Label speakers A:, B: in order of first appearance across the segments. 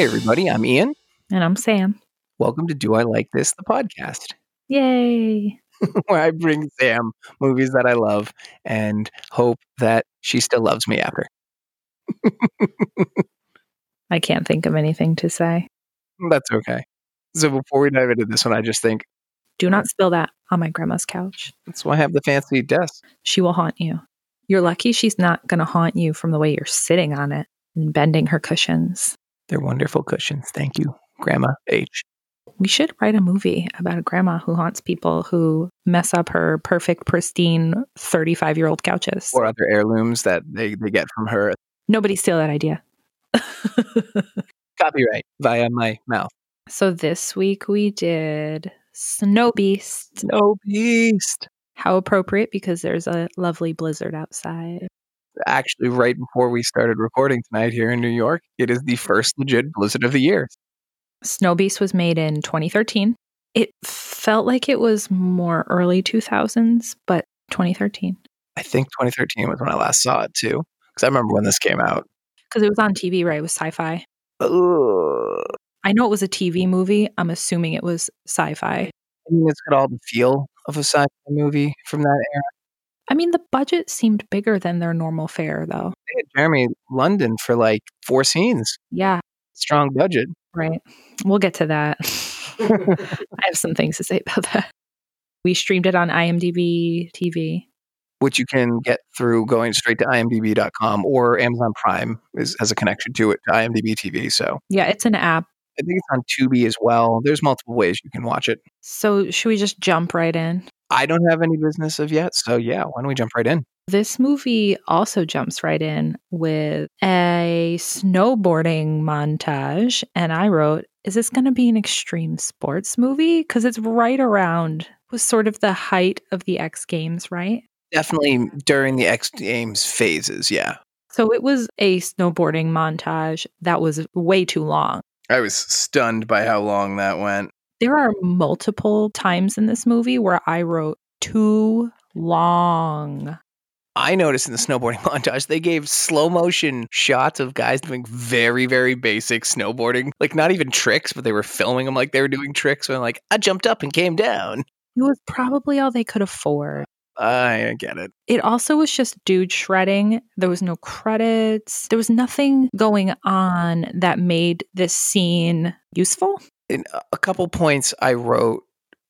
A: Hey, everybody, I'm Ian.
B: And I'm Sam.
A: Welcome to Do I Like This, the podcast,
B: Yay.
A: where I bring Sam movies that I love and hope that she still loves me after.
B: I can't think of anything to say.
A: That's okay. So before we dive into this one, I just think
B: Do not spill that on my grandma's couch.
A: that's why I have the fancy desk.
B: She will haunt you. You're lucky she's not going to haunt you from the way you're sitting on it and bending her cushions.
A: They're wonderful cushions. Thank you, Grandma H.
B: We should write a movie about a grandma who haunts people who mess up her perfect, pristine 35 year old couches.
A: Or other heirlooms that they, they get from her.
B: Nobody steal that idea.
A: Copyright via my mouth.
B: so this week we did Snow Beast.
A: Snow beast.
B: How appropriate because there's a lovely blizzard outside.
A: Actually, right before we started recording tonight here in New York, it is the first legit blizzard of the year.
B: Snow Beast was made in 2013. It felt like it was more early 2000s, but 2013
A: I think 2013 was when I last saw it too. Because I remember when this came out.
B: because it was on TV, right? It was sci-fi. I know it was a TV movie. I'm assuming it was sci-fi.
A: I mean, it's got all the feel of a sci-fi movie from that era.
B: I mean, the budget seemed bigger than their normal fare, though.
A: They had Jeremy London for like four scenes.
B: Yeah,
A: Strong budget.
B: right. We'll get to that. I have some things to say about that. We streamed it on IMDb TV.
A: Which you can get through going straight to imdb.com or Amazon Prime is, has a connection to it to IMDb TV. So
B: Yeah, it's an app.
A: I think it's on Tubi as well. There's multiple ways you can watch it.
B: So should we just jump right in?
A: I don't have any business of yet. So yeah, why don't we jump right in?
B: This movie also jumps right in with a snowboarding montage. And I wrote, is this going to be an extreme sports movie? Because it's right around, was sort of the height of the X Games, right?
A: Definitely during the X Games phases. Yeah.
B: So it was a snowboarding montage that was way too long.
A: I was stunned by how long that went.
B: There are multiple times in this movie where I wrote too long.
A: I noticed in the snowboarding montage, they gave slow motion shots of guys doing very, very basic snowboarding. Like, not even tricks, but they were filming them like they were doing tricks. When, like, I jumped up and came down.
B: It was probably all they could afford.
A: I get it.
B: It also was just dude shredding. There was no credits. There was nothing going on that made this scene useful.
A: In a- a couple points, I wrote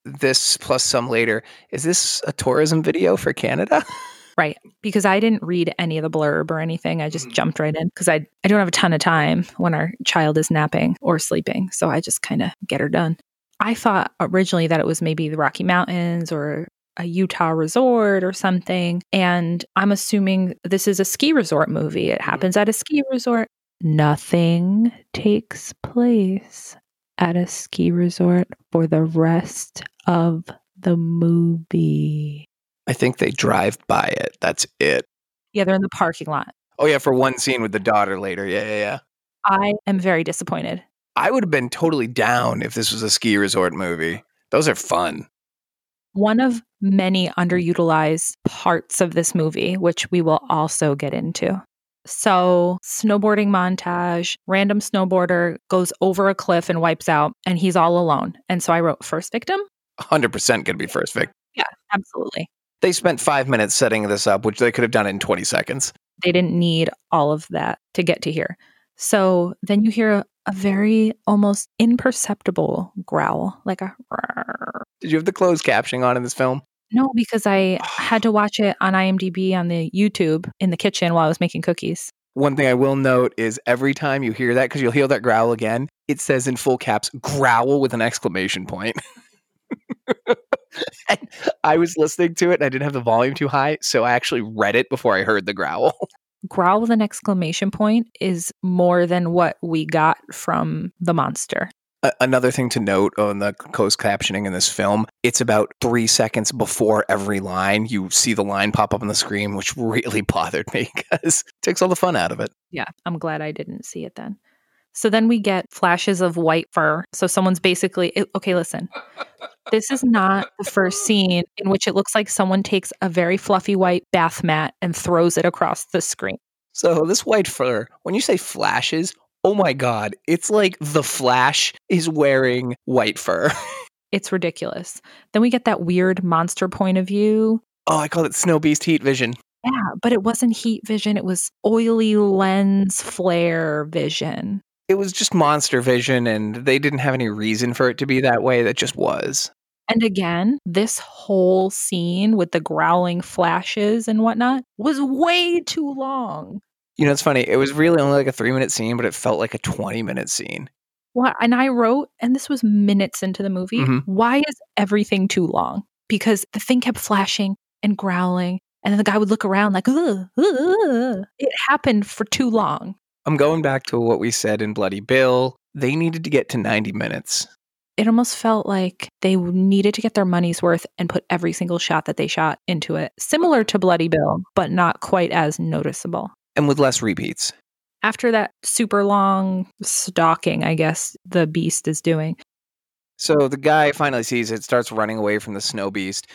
A: this plus some later. Is this a tourism video for Canada?
B: Right. Because I didn't read any of the blurb or anything. I just
A: Mhm.
B: jumped right in because I, I don't have a ton of time when our child is napping or sleeping. So I just kind of get her done. I thought originally that it was maybe the Rocky Mountains or a Utah resort or something. And I'm assuming this is a ski resort movie. It happens at a ski resort. Nothing takes place at a ski resort for the rest of the movie.
A: I think they drive by it. That's it.
B: Yeah, they're in the parking lot.
A: Oh, yeah, for one scene with the daughter later. Yeah, yeah, yeah.
B: I am very disappointed.
A: I would have been totally down if this was a ski resort movie. Those are fun.
B: One of many underutilized parts of this movie, which we will also get into. So, snowboarding montage, random snowboarder goes over a cliff and wipes out, and he's all alone. And so I wrote first victim.
A: 100% going to be first victim.
B: Yeah, absolutely.
A: They spent five minutes setting this up, which they could have done in 20 seconds.
B: They didn't need all of that to get to here. So then you hear a, a very almost imperceptible growl, like a.
A: Did you have the closed captioning on in this film?
B: No, because I had to watch it on IMDb on the YouTube in the kitchen while I was making cookies.
A: One thing I will note is every time you hear that, because you'll hear that growl again, it says in full caps, growl with an exclamation point. and I was listening to it and I didn't have the volume too high, so I actually read it before I heard the growl.
B: Growl with an exclamation point is more than what we got from the monster.
A: Another thing to note on the closed captioning in this film, it's about three seconds before every line. You see the line pop up on the screen, which really bothered me because it takes all the fun out of it.
B: Yeah, I'm glad I didn't see it then. So then we get flashes of white fur. So someone's basically, okay, listen. This is not the first scene in which it looks like someone takes a very fluffy white bath mat and throws it across the screen.
A: So this white fur, when you say flashes, Oh my god, it's like the Flash is wearing white fur.
B: It's ridiculous. Then we get that weird monster point of view.
A: Oh, I called it Snow Beast Heat Vision.
B: Yeah, but it wasn't heat vision. It was oily lens flare vision.
A: It was just monster vision, and they didn't have any reason for it to be that way. That just was.
B: And again, this whole scene with the growling flashes and whatnot was way too long.
A: You know, it's funny. It was really only like a three minute scene, but it felt like a 20 minute scene.
B: Well, and I wrote, and this was minutes into the movie,
A: Mhm.
B: why is everything too long? Because the thing kept flashing and growling, and then the guy would look around like, ugh, ugh. it happened for too long.
A: I'm going back to what we said in Bloody Bill. They needed to get to 90 minutes.
B: It almost felt like they needed to get their money's worth and put every single shot that they shot into it, similar to Bloody Bill, but not quite as noticeable.
A: And with less repeats.
B: After that super long stalking, I guess the beast is doing,
A: So the guy finally sees it, starts running away from the snow beast.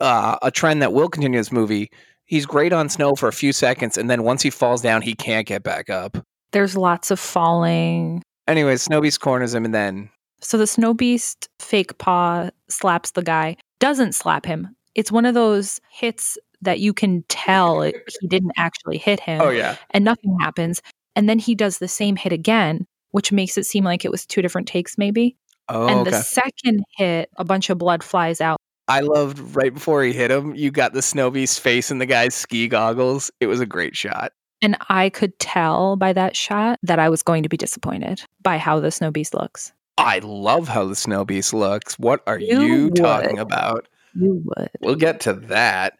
A: Uh, a trend that will continue this movie. He's great on snow for a few seconds, and then once he falls down, he can't get back up.
B: there's lots of falling.
A: Anyway, Snow Beast corners him, and then
B: So the snow beast fake paw slaps the guy, doesn't slap him. It's one of those hits that you can tell it, he didn't actually hit him
A: oh yeah,
B: and nothing happens. And then he does the same hit again, which makes it seem like it was two different takes, maybe.
A: oh
B: and
A: okay.
B: the second hit, a bunch of blood flies out.
A: I loved right before he hit him. You got the Snow Beast face in the guy's ski goggles. It was a great shot.
B: And I could tell by that shot that I was going to be disappointed by how the snow beast looks.
A: I love how the Snow Beast looks. What are
B: You
A: you, talking about?
B: You would.
A: We'll get to that.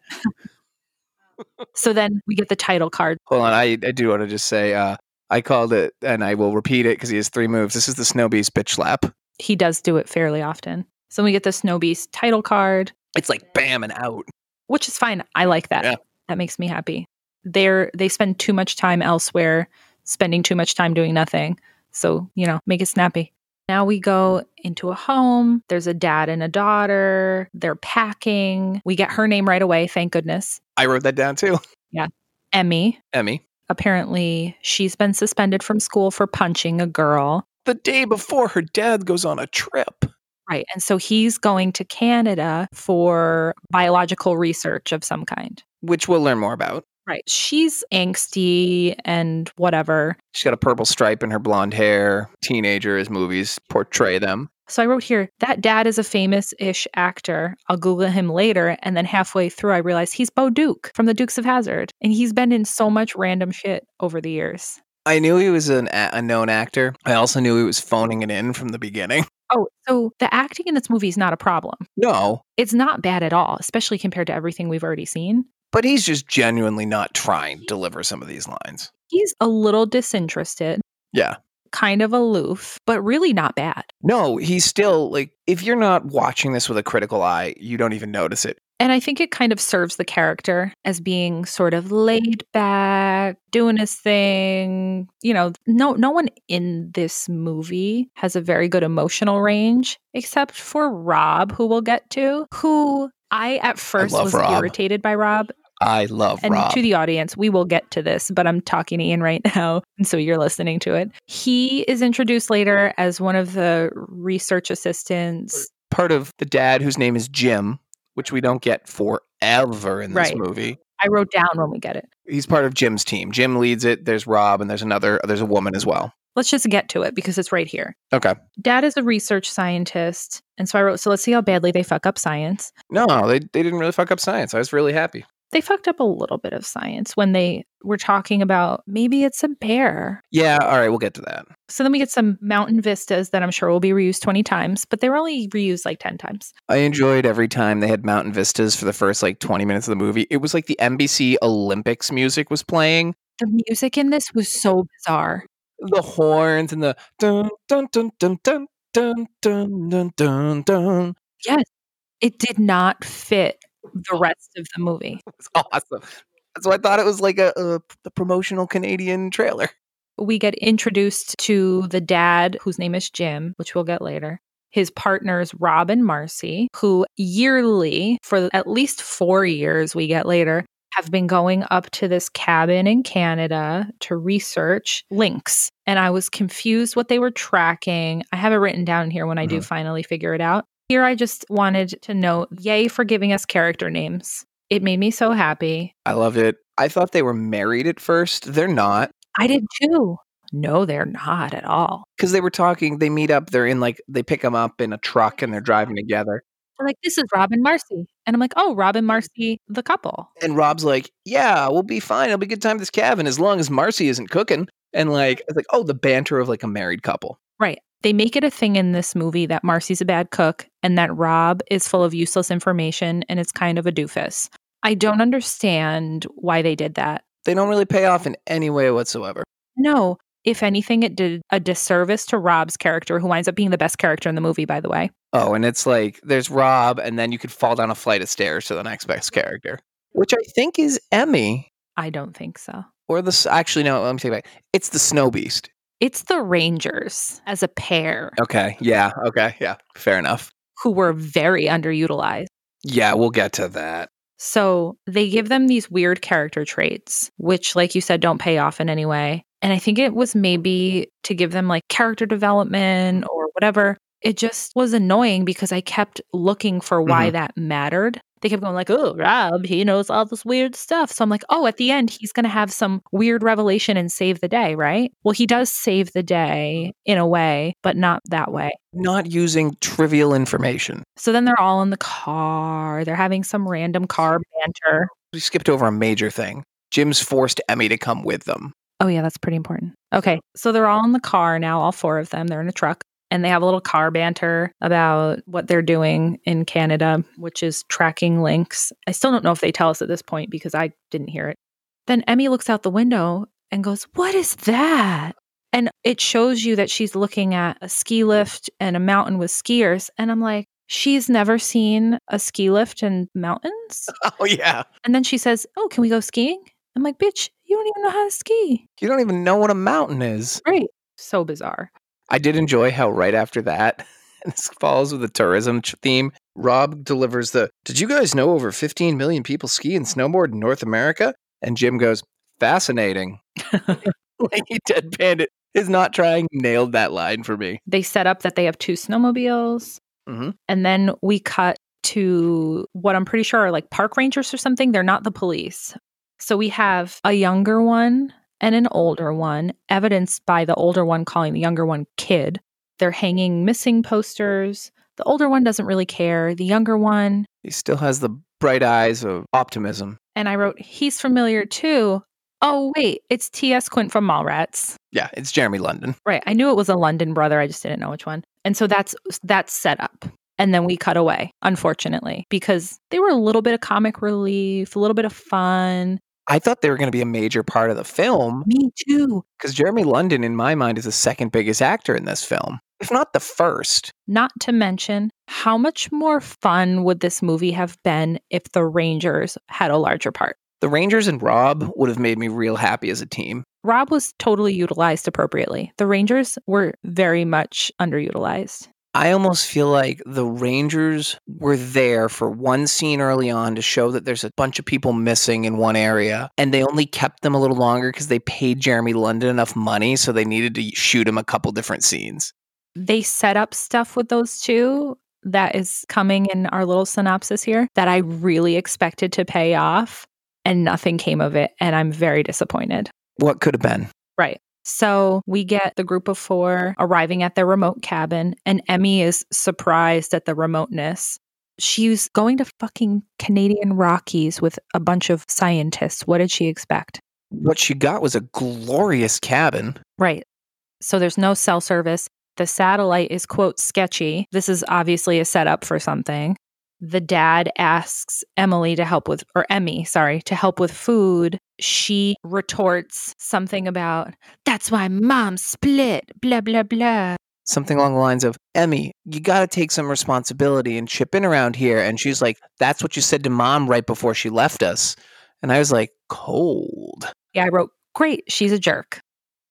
B: So then we get the title card.
A: Hold on, I, I do want to just say uh, I called it, and I will repeat it because he has three moves. This is the Snow Beast bitch slap.
B: He does do it fairly often. So we get the snow beast title card.
A: It's like bam and out.
B: which is fine. I like that.
A: Yeah.
B: That makes me happy. They're they spend too much time elsewhere, spending too much time doing nothing. So, you know, make it snappy. Now we go into a home. There's a dad and a daughter. They're packing. We get her name right away, thank goodness.
A: I wrote that down too. Yeah.
B: Emmy.
A: Emmy.
B: Apparently, she's been suspended from school for punching a girl.
A: The day before her dad goes on a trip.
B: Right. And so he's going to Canada for biological research of some kind.
A: which we'll learn more about.
B: Right. She's angsty and whatever.
A: She's got a purple stripe in her blonde hair. Teenager as movies portray them.
B: So I wrote here that dad is a famous ish actor. I'll Google him later. And then halfway through, I realized he's Bo Duke from the Dukes of Hazzard. And he's been in so much random shit over the years.
A: I knew he was an, a a known actor. I also knew he was phoning it in from the beginning.
B: Oh, so the acting in this movie is not a problem.
A: No,
B: It's not bad at all, especially compared to everything we've already seen.
A: But he's just genuinely not trying to deliver some of these lines.
B: He's a little disinterested,
A: Yeah.
B: kind of aloof, but really not bad.
A: No, he's still like, if you're not watching this with a critical eye, you don't even notice it.
B: And I think it kind of serves the character as being sort of laid back, doing his thing. You know, no no one in this movie has a very good emotional range except for Rob, who we'll get to, who I at first
A: love
B: was
A: Rob.
B: irritated by Rob.
A: I love
B: And
A: Rob.
B: to the audience, we will get to this, but I'm talking to Ian right now. And so you're listening to it. He is introduced later as one of the research assistants.
A: Part of the dad whose name is Jim, which we don't get forever in this
B: Right.
A: movie.
B: I wrote down when we get it.
A: He's part of Jim's team. Jim leads it. There's Rob, and there's another. There's a woman as well.
B: Let's just get to it because it's right here.
A: Okay.
B: Dad is a research scientist. And so I wrote, so let's see how badly they fuck up science.
A: No, they they didn't really fuck up science. I was really happy.
B: They fucked up a little bit of science when they were talking about maybe it's a bear.
A: Yeah. All right. We'll get to that.
B: So then we get some mountain vistas that I'm sure will be reused 20 times, but they were only reused like 10 times.
A: I enjoyed every time they had mountain vistas for the first like 20 minutes of the movie. It was like the NBC Olympics music was playing.
B: The music in this was so bizarre.
A: The horns and the dun dun dun dun dun dun dun dun dun dun.
B: Yes, it did not fit the rest of the movie.
A: It's awesome. So I thought it was like a, a, a promotional Canadian trailer.
B: We get introduced to the dad, whose name is Jim, which we'll get later. His partners, Rob and Marcy, who yearly, for at least four years, we get later, have been going up to this cabin in Canada to research lynx. And I was confused what they were tracking. I have it written down here when I do
A: Mhm.
B: finally figure it out. Here, I just wanted to note yay for giving us character names. It made me so happy.
A: I loved it. I thought they were married at first. They're not.
B: I did too. No, they're not at all.
A: Because they were talking, they meet up, they're in like, they pick them up in a truck and they're driving together.
B: They're like, this is Rob and Marcy. And I'm like, oh, Rob and Marcy, the couple.
A: And Rob's like, yeah, we'll be fine. It'll be a good time at this cabin as long as Marcy isn't cooking. And like, it's like, oh, the banter of like a married couple.
B: Right. They make it a thing in this movie that Marcy's a bad cook and that Rob is full of useless information and it's kind of a doofus. I don't understand why they did that.
A: They don't really pay off in any way whatsoever.
B: No, if anything, it did a disservice to Rob's character, who winds up being the best character in the movie, by the way.
A: Oh, and it's like there's Rob, and then you could fall down a flight of stairs to the next best character, which I think is Emmy.
B: I don't think so.
A: Or the actually no, let me take it back. It's the Snow Beast.
B: It's the Rangers as a pair
A: Okay, yeah, okay, yeah, fair enough.
B: who were very underutilized.
A: Yeah, we'll get to that.
B: So they give them these weird character traits, which, like you said, don't pay off in any way. And I think it was maybe to give them like character development or whatever. It just was annoying because I kept looking for why mm-hmm. that mattered. They kept going like, "Oh, Rob, he knows all this weird stuff." So I'm like, "Oh, at the end, he's going to have some weird revelation and save the day, right?" Well, he does save the day in a way, but not that way.
A: Not using trivial information.
B: So then they're all in the car. They're having some random car banter.
A: We skipped over a major thing. Jim's forced Emmy to come with them.
B: Oh, yeah, that's pretty important. Okay. So they're all in the car now, all four of them. They're in a truck and they have a little car banter about what they're doing in Canada, which is tracking lynx. I still don't know if they tell us at this point because I didn't hear it. Then Emmy looks out the window and goes, What is that? And it shows you that she's looking at a ski lift and a mountain with skiers. And I'm like, She's never seen a ski lift and mountains.
A: Oh yeah.
B: And then she says, Oh, can we go skiing? I'm like, Bitch, you don't even know how to ski.
A: You don't even know what a mountain is.
B: Right. So bizarre.
A: I did enjoy how right after that, and this follows with the tourism theme. Rob delivers the Did you guys know over 15 million people ski and snowboard in North America? And Jim goes, Fascinating. like he deadpanned it. His not trying nailed that line for me.
B: They set up that they have two snowmobiles.
A: Mhm.
B: And then we cut to what I'm pretty sure are like park rangers or something. They're not the police. So we have a younger one and an older one, evidenced by the older one calling the younger one kid. They're hanging missing posters. The older one doesn't really care. The younger one,
A: He still has the bright eyes of optimism.
B: and I wrote, he's familiar too. Oh, wait, it's T.S. Quint from Mallrats.
A: Yeah, it's Jeremy London.
B: Right. I knew it was a London brother. I just didn't know which one. And so that's that's set up. And then we cut away, unfortunately, because they were a little bit of comic relief, a little bit of fun.
A: I thought they were going to be a major part of the film
B: Me too.
A: because Jeremy London, in my mind, is the second biggest actor in this film, if not the first.
B: Not to mention, how much more fun would this movie have been if the Rangers had a larger part?
A: The Rangers and Rob would have made me real happy as a team.
B: Rob was totally utilized appropriately. The Rangers were very much underutilized.
A: I almost feel like the Rangers were there for one scene early on to show that there's a bunch of people missing in one area, and they only kept them a little longer because they paid Jeremy London enough money, so they needed to shoot him a couple different scenes.
B: they set up stuff with those two that is coming in our little synopsis here that I really expected to pay off and nothing came of it. And I'm very disappointed.
A: What could have been?
B: Right. So we get the group of four arriving at their remote cabin, and Emmy is surprised at the remoteness. She's going to fucking Canadian Rockies with a bunch of scientists. What did she expect?
A: What she got was a glorious cabin.
B: Right. So there's no cell service. The satellite is, quote, sketchy. This is obviously a setup for something. The dad asks Emily to help with, or Emmy, sorry, to help with food. She retorts something about, that's why mom split, blah, blah, blah.
A: Something along the lines of, Emmy, you got to take some responsibility and chip in around here. And she's like, That's what you said to mom right before she left us. And I was like, Cold.
B: Yeah, I wrote, great, she's a jerk.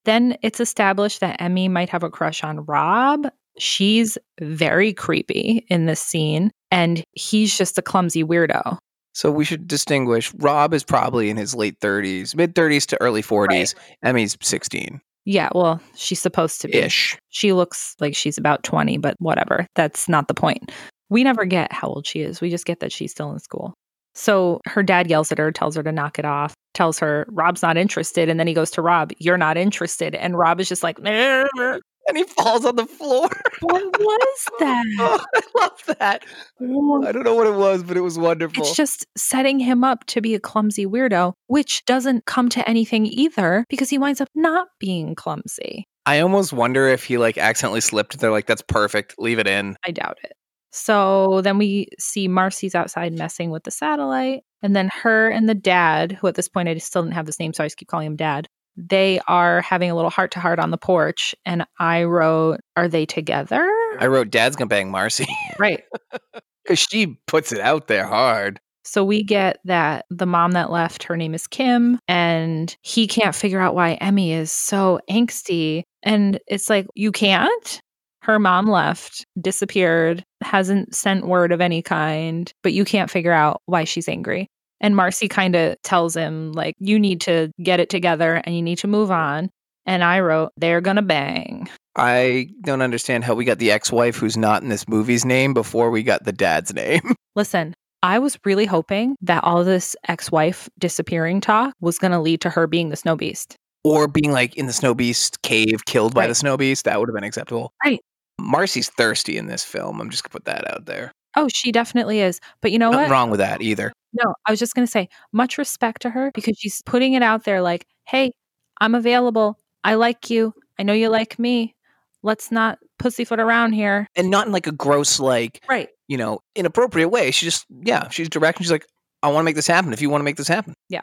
B: Then it's established that Emmy might have a crush on Rob. She's very creepy in this scene, and he's just a clumsy weirdo.
A: So we should distinguish. Rob is probably in his late 30s, mid 30s to early 40s. Emmy's 16
B: Yeah, well, she's supposed to be.
A: ish.
B: She looks like she's about 20, but whatever. That's not the point. We never get how old she is. We just get that she's still in school. So her dad yells at her, tells her to knock it off, tells her Rob's not interested. And then he goes to Rob, You're not interested. And Rob is just like, "What
A: And he falls on the floor.
B: What was that?
A: Oh, I love that. I don't know what it was, but it was wonderful.
B: It's just setting him up to be a clumsy weirdo, which doesn't come to anything either because he winds up not being clumsy.
A: I almost wonder if he like accidentally slipped. They're like, that's perfect. Leave it in.
B: I doubt it. So then we see Marcy's outside messing with the satellite. And then her and the dad, who at this point I still didn't have this name, so I just keep calling him dad, they are having a little heart to heart on the porch. And I wrote, Are they together?
A: I wrote, Dad's gonna bang Marcy
B: right.
A: because she puts it out there hard.
B: So we get that the mom that left, her name is Kim, and he can't figure out why Emmy is so angsty. And it's like, you can't? Her mom left, disappeared, hasn't sent word of any kind, but you can't figure out why she's angry. And Marcy kind of tells him, like, you need to get it together and you need to move on. And I wrote, they're gonna bang.
A: I don't understand how we got the ex-wife who's not in this movie's name before we got the dad's name.
B: Listen, I was really hoping that all this ex wife disappearing talk was going to lead to her being the snow beast.
A: or being like in the snow beast cave killed by
B: Right.
A: the snow beast. That would have been acceptable.
B: Right.
A: Marcy's thirsty in this film. I'm just gonna put that out there.
B: Oh, she definitely is. But you know
A: Nothing
B: what?
A: wrong with that either.
B: No, I was just going to say much respect to her because she's putting it out there like, hey, I'm available. I like you. I know you like me. Let's not pussyfoot around here.
A: And not in like a gross, like,
B: Right.
A: you know, inappropriate way. She just, yeah, she's direct and she's like, I want to make this happen if you want to make this happen. Yeah.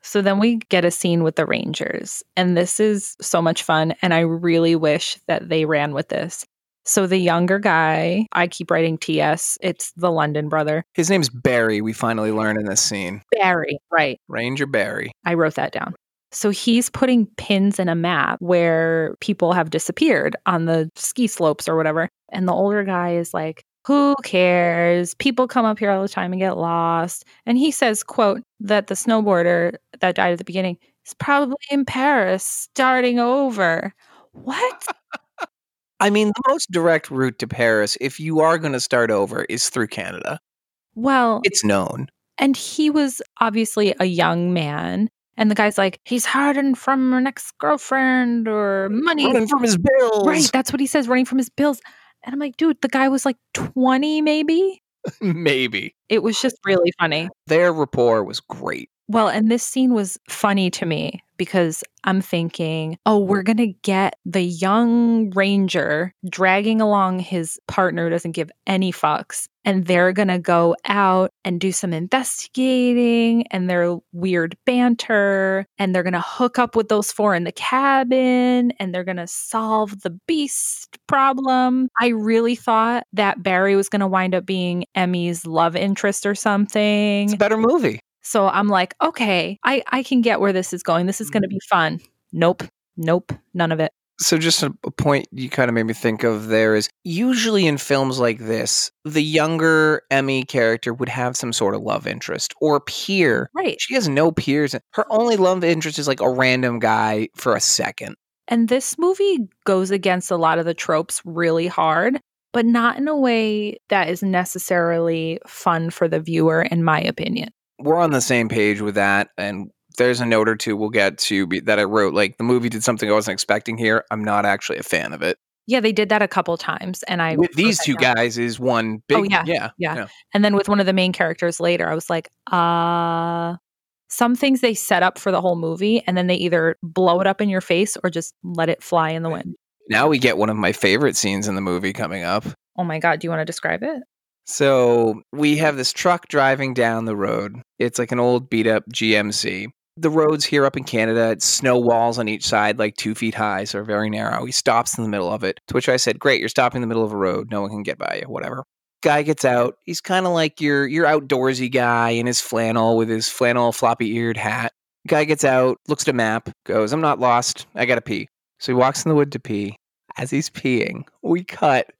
B: So then we get a scene with the Rangers, and this is so much fun. And I really wish that they ran with this. So the younger guy, I keep writing TS, it's the London brother,
A: His name's Barry, we finally learn in this scene.
B: Barry. Right.
A: Ranger Barry.
B: I wrote that down. So he's putting pins in a map where people have disappeared on the ski slopes or whatever. And the older guy is like, who cares? People come up here all the time and get lost. And he says, quote, that the snowboarder that died at the beginning is probably in Paris starting over. What?
A: I mean, the most direct route to Paris, if you are going to start over, is through Canada.
B: Well,
A: It's known.
B: and he was obviously a young man. And the guy's like, he's hiding from an ex girlfriend or money.
A: Running from his bills.
B: Right. That's what he says, running from his bills. And I'm like, dude, the guy was like 20, maybe.
A: Maybe.
B: It was just really funny.
A: Their rapport was great.
B: Well, and this scene was funny to me because I'm thinking, oh, we're going to get the young ranger dragging along his partner who doesn't give any fucks. And they're going to go out and do some investigating and their weird banter. And they're going to hook up with those four in the cabin and they're going to solve the beast problem. I really thought that Barry was going to wind up being Emmy's love interest or something.
A: It's a better movie.
B: So I'm like, okay, I, I can get where this is going. This is going to mm-hmm. be fun. Nope. Nope. None of it.
A: So, just a, a point you kind of made me think of there is usually in films like this, the younger Emmy character would have some sort of love interest or peer.
B: Right.
A: She has no peers. Her only love interest is like a random guy for a second.
B: And this movie goes against a lot of the tropes really hard, but not in a way that is necessarily fun for the viewer, in my opinion.
A: We're on the same page with that. And there's a note or two we'll get to be, that I wrote. Like the movie did something I wasn't expecting here. I'm not actually a fan of it.
B: Yeah, they did that a couple times. And I
A: With these two
B: down.
A: guys is one big.
B: Oh, yeah.
A: Yeah.
B: Yeah. And then with one of the main characters later, I was like, uh, some things they set up for the whole movie and then they either blow it up in your face or just let it fly in the wind.
A: Now we get one of my favorite scenes in the movie coming up.
B: Oh my God. Do you want to describe it?
A: So we have this truck driving down the road. It's like an old beat up GMC. The roads here up in Canada, it's snow walls on each side, like two feet high, so very narrow. He stops in the middle of it. To which I said, Great, you're stopping in the middle of a road. No one can get by you, whatever. Guy gets out. He's kind of like your your outdoorsy guy in his flannel with his flannel floppy eared hat. Guy gets out, looks at a map, goes, I'm not lost. I gotta pee. So he walks in the wood to pee. As he's peeing, we cut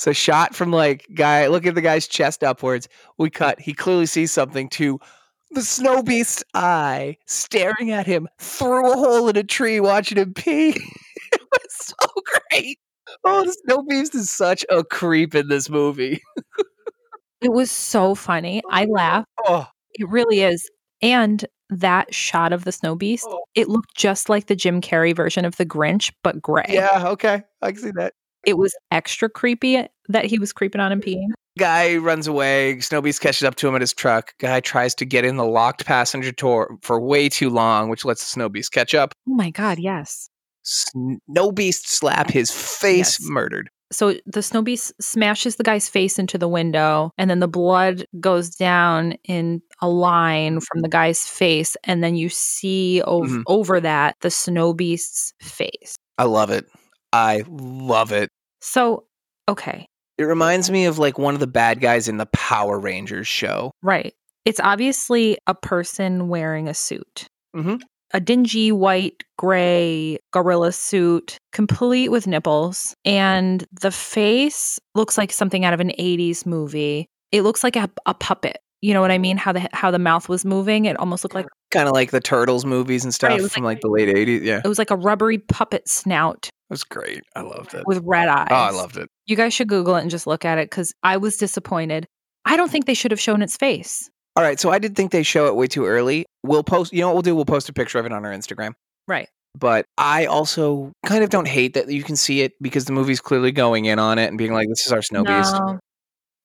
A: So shot from like guy, look at the guy's chest upwards. We cut. He clearly sees something to the snow beast's eye staring at him through a hole in a tree, watching him pee. it was so great. Oh, the snow beast is such a creep in this movie.
B: It was so funny. I laughed.
A: Oh,
B: It really is. And that shot of the snow beast,
A: Oh.
B: it looked just like the Jim Carrey version of the Grinch, but gray.
A: yeah, okay. I can see that.
B: It was extra creepy that he was creeping on and peeing.
A: Guy runs away. Snow Beast catches up to him at his truck. Guy tries to get in the locked passenger door for way too long, which lets the Snow Beast catch up.
B: Oh my God, yes.
A: Snowbeast slap his face
B: Yes.
A: murdered.
B: So the Snowbeast smashes the guy's face into the window, and then the blood goes down in a line from the guy's face, and then you see ov-
A: Mhm.
B: over that the Snowbeast's face.
A: I love it. I love it.
B: So, okay,
A: It reminds me of like one of the bad guys in the Power Rangers show.
B: right. It's obviously a person wearing a suit.
A: Mhm.
B: A dingy white, gray gorilla suit, complete with nipples. And the face looks like something out of an 80s movie. It looks like a, a puppet. You know what I mean? How the how the mouth was moving. It almost looked like
A: Kind of like the Turtles movies and stuff
B: Right,
A: from
B: like-
A: like, the late 80s. Yeah.
B: it was like a rubbery puppet snout
A: It was great. I loved it.
B: with red eyes.
A: Oh, I loved it.
B: You guys should Google it and just look at it because I was disappointed. I don't mm. think they should have shown its face.
A: All right. So I did think they show it way too early. We'll post, you know what we'll do? We'll post a picture of it on our Instagram.
B: Right.
A: But I also kind of don't hate that you can see it because the movie's clearly going in on it and being like, this is our snow beast.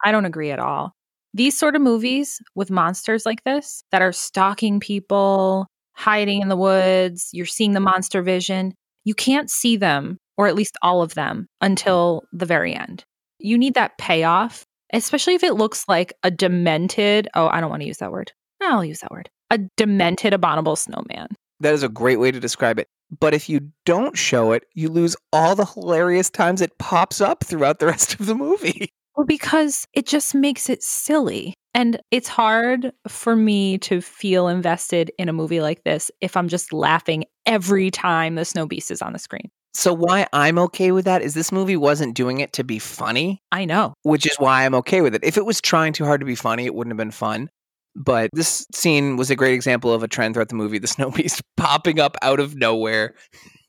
B: I don't agree at all. These sort of movies with monsters like this that are stalking people, hiding in the woods, you're seeing the monster vision, you can't see them, or at least all of them, until the very end. You need that payoff, especially if it looks like a demented, oh, I don't want to use that word. I'll use that word. A demented, abominable snowman.
A: That is a great way to describe it. But if you don't show it, you lose all the hilarious times it pops up throughout the rest of the movie.
B: Well, because it just makes it silly. And it's hard for me to feel invested in a movie like this if I'm just laughing every time the snow beast is on the screen.
A: So why I'm okay with that is this movie wasn't doing it to be funny,
B: I know.
A: which is why I'm okay with it. If it was trying too hard to be funny, it wouldn't have been fun. But this scene was a great example of a trend throughout the movie: the snow beast popping up out of nowhere,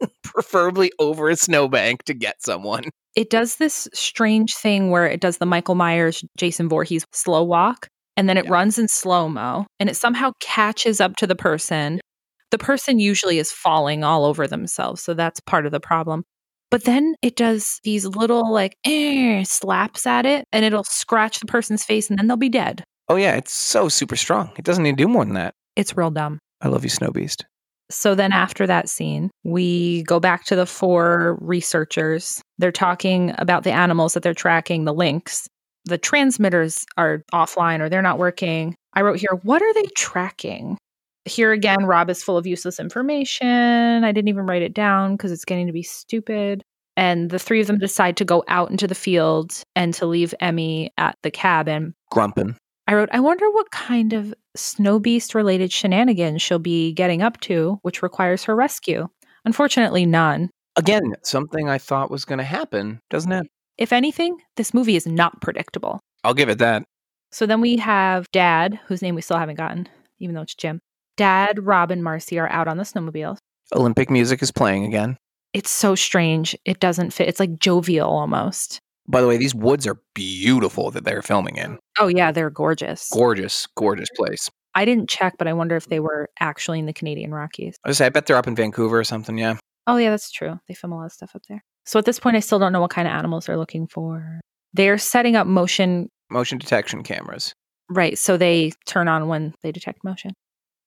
A: preferably over a snowbank to get someone.
B: It does this strange thing where it does the Michael Myers, Jason Voorhees slow walk, and then it
A: Yeah.
B: runs in slow mo, and it somehow catches up to the person. The person usually is falling all over themselves, so that's part of the problem. But then it does these little like eh, slaps at it, and it'll scratch the person's face, and then they'll be dead.
A: Oh yeah, it's so super strong. It doesn't need to do more than that.
B: It's real dumb.
A: I love you, Snow Beast.
B: So then after that scene, we go back to the four researchers. They're talking about the animals that they're tracking, the lynx. The transmitters are offline or they're not working. I wrote here, what are they tracking? Here again, Rob is full of useless information. I didn't even write it down because it's getting to be stupid. And the three of them decide to go out into the field and to leave Emmy at the cabin.
A: Grumpin.
B: I wrote, I wonder what kind of snow beast related shenanigans she'll be getting up to, which requires her rescue. Unfortunately, none.
A: Again, something I thought was going to happen, doesn't it?
B: If anything, this movie is not predictable.
A: I'll give it that.
B: So then we have Dad, whose name we still haven't gotten, even though it's Jim. Dad, Rob, and Marcy are out on the snowmobiles.
A: Olympic music is playing again.
B: It's so strange. It doesn't fit. It's like jovial almost.
A: By the way, these woods are beautiful that they're filming in.
B: Oh, yeah, they're gorgeous.
A: Gorgeous, gorgeous place.
B: I didn't check, but I wonder if they were actually in the Canadian Rockies.
A: I was say, I bet they're up in Vancouver or something. Yeah.
B: Oh, yeah, that's true. They film a lot of stuff up there. So at this point, I still don't know what kind of animals they're looking for. They're setting up motion,
A: Motion detection cameras.
B: right? So they turn on when they detect motion.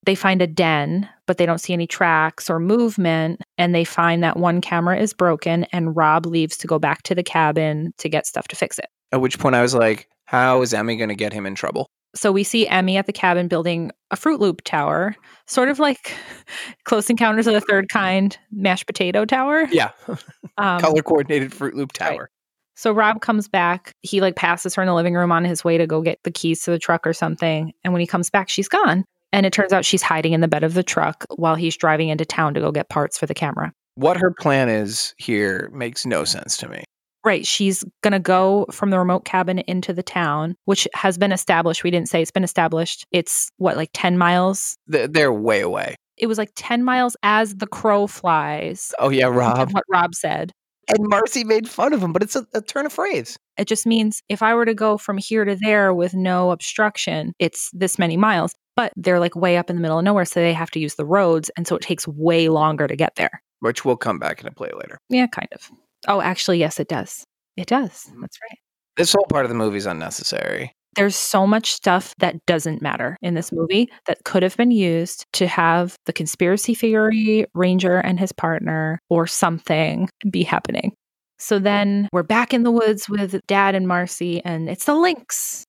B: They find a den, but they don't see any tracks or movement. And they find that one camera is broken, and Rob leaves to go back to the cabin to get stuff to fix it.
A: At which point I was like, how is Emmy going to get him in trouble?
B: So we see Emmy at the cabin building a Fruit Loop tower, sort of like Close Encounters of the Third Kind mashed potato tower.
A: Yeah.
B: Um,
A: Color coordinated Fruit Loop
B: right.
A: Tower.
B: So Rob comes back. He like passes her in the living room on his way to go get the keys to the truck or something. And when he comes back, she's gone. And it turns out she's hiding in the bed of the truck while he's driving into town to go get parts for the camera.
A: What her plan is here makes no sense to me.
B: Right. She's going to go from the remote cabin into the town, which has been established. We didn't say it's been established. It's what, like 10 miles?
A: They're, way away.
B: It was like 10 miles as the crow flies.
A: Oh, yeah, Rob.
B: What Rob said.
A: And Marcy made fun of him, but it's a, a turn of phrase.
B: It just means if I were to go from here to there with no obstruction, it's this many miles. But they're like way up in the middle of nowhere, so they have to use the roads. And so it takes way longer to get there.
A: Which will come back into play later.
B: Yeah, kind of. Oh, actually, yes, it does. It does. Mm-hmm. That's right.
A: This whole part of the movie is unnecessary.
B: There's so much stuff that doesn't matter in this movie that could have been used to have the conspiracy theory Ranger and his partner or something be happening. So then we're back in the woods with Dad and Marcy, and it's the lynx.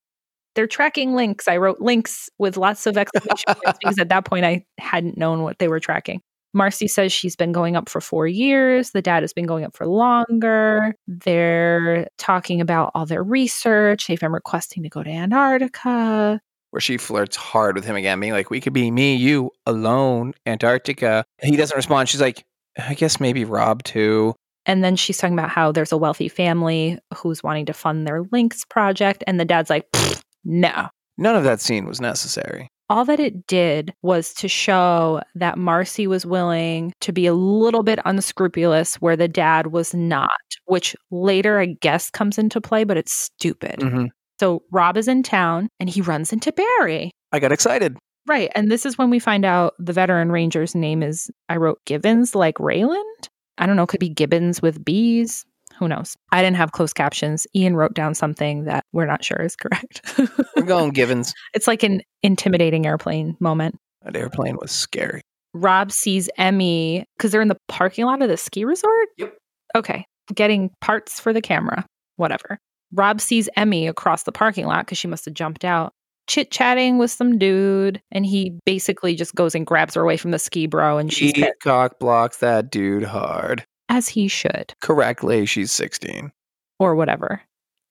B: They're tracking lynx. I wrote lynx with lots of exclamation points because at that point I hadn't known what they were tracking. Marcy says she's been going up for four years. The dad has been going up for longer. They're talking about all their research. They've been requesting to go to Antarctica.
A: Where she flirts hard with him again, being like, We could be me, you, alone, Antarctica. He doesn't respond. She's like, I guess maybe Rob too.
B: And then she's talking about how there's a wealthy family who's wanting to fund their Lynx project. And the dad's like, No.
A: None of that scene was necessary
B: all that it did was to show that Marcy was willing to be a little bit unscrupulous where the dad was not, which later I guess comes into play, but it's stupid.
A: Mm-hmm.
B: So Rob is in town and he runs into Barry.
A: I got excited.
B: Right. And this is when we find out the veteran ranger's name is, I wrote Gibbons like Raylan. I don't know, could be Gibbons with bees. Who knows? I didn't have closed captions. Ian wrote down something that we're not sure is correct.
A: we're going Givens.
B: It's like an intimidating airplane moment.
A: That airplane was scary.
B: Rob sees Emmy because they're in the parking lot of the ski resort.
A: Yep.
B: Okay. Getting parts for the camera, whatever. Rob sees Emmy across the parking lot because she must have jumped out, chit chatting with some dude. And he basically just goes and grabs her away from the ski bro. And she
A: he cock blocks that dude hard
B: as he should.
A: Correctly, she's 16.
B: Or whatever.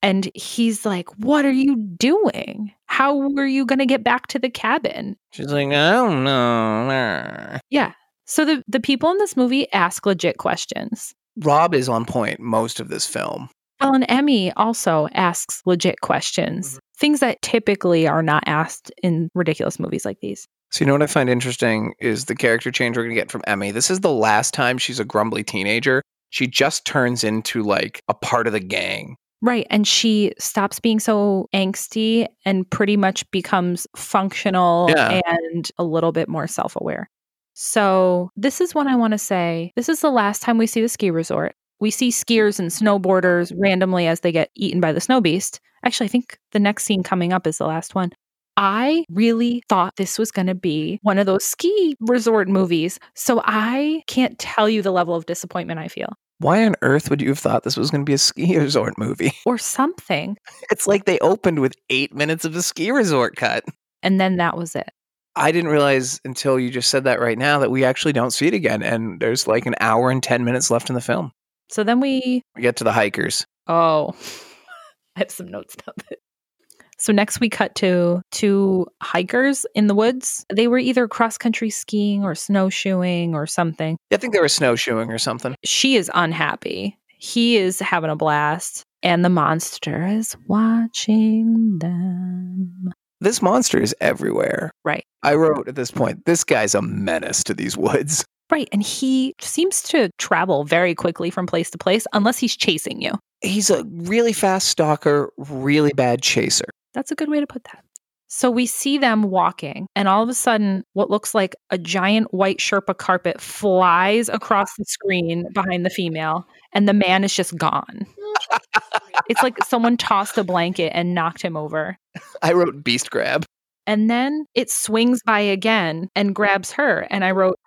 B: And he's like, What are you doing? How were you going to get back to the cabin?
A: She's like, I don't know.
B: Yeah. So the, the people in this movie ask legit questions.
A: Rob is on point most of this film.
B: Well, and Emmy also asks legit questions, mm-hmm. things that typically are not asked in ridiculous movies like these.
A: So, you know what I find interesting is the character change we're going to get from Emmy. This is the last time she's a grumbly teenager. She just turns into like a part of the gang.
B: Right. And she stops being so angsty and pretty much becomes functional yeah. and a little bit more self aware. So, this is what I want to say. This is the last time we see the ski resort. We see skiers and snowboarders randomly as they get eaten by the snow beast. Actually, I think the next scene coming up is the last one. I really thought this was going to be one of those ski resort movies. So I can't tell you the level of disappointment I feel.
A: Why on earth would you have thought this was going to be a ski resort movie?
B: Or something.
A: It's like they opened with eight minutes of a ski resort cut.
B: And then that was it.
A: I didn't realize until you just said that right now that we actually don't see it again. And there's like an hour and 10 minutes left in the film.
B: So then we,
A: we get to the hikers.
B: Oh, I have some notes about it. So next we cut to two hikers in the woods. They were either cross country skiing or snowshoeing or something.
A: I think they were snowshoeing or something.
B: She is unhappy. He is having a blast and the monster is watching them.
A: This monster is everywhere.
B: Right.
A: I wrote at this point, this guy's a menace to these woods.
B: Right. And he seems to travel very quickly from place to place unless he's chasing you.
A: He's a really fast stalker, really bad chaser.
B: That's a good way to put that. So we see them walking, and all of a sudden, what looks like a giant white Sherpa carpet flies across the screen behind the female, and the man is just gone. it's like someone tossed a blanket and knocked him over.
A: I wrote beast grab.
B: And then it swings by again and grabs her. And I wrote,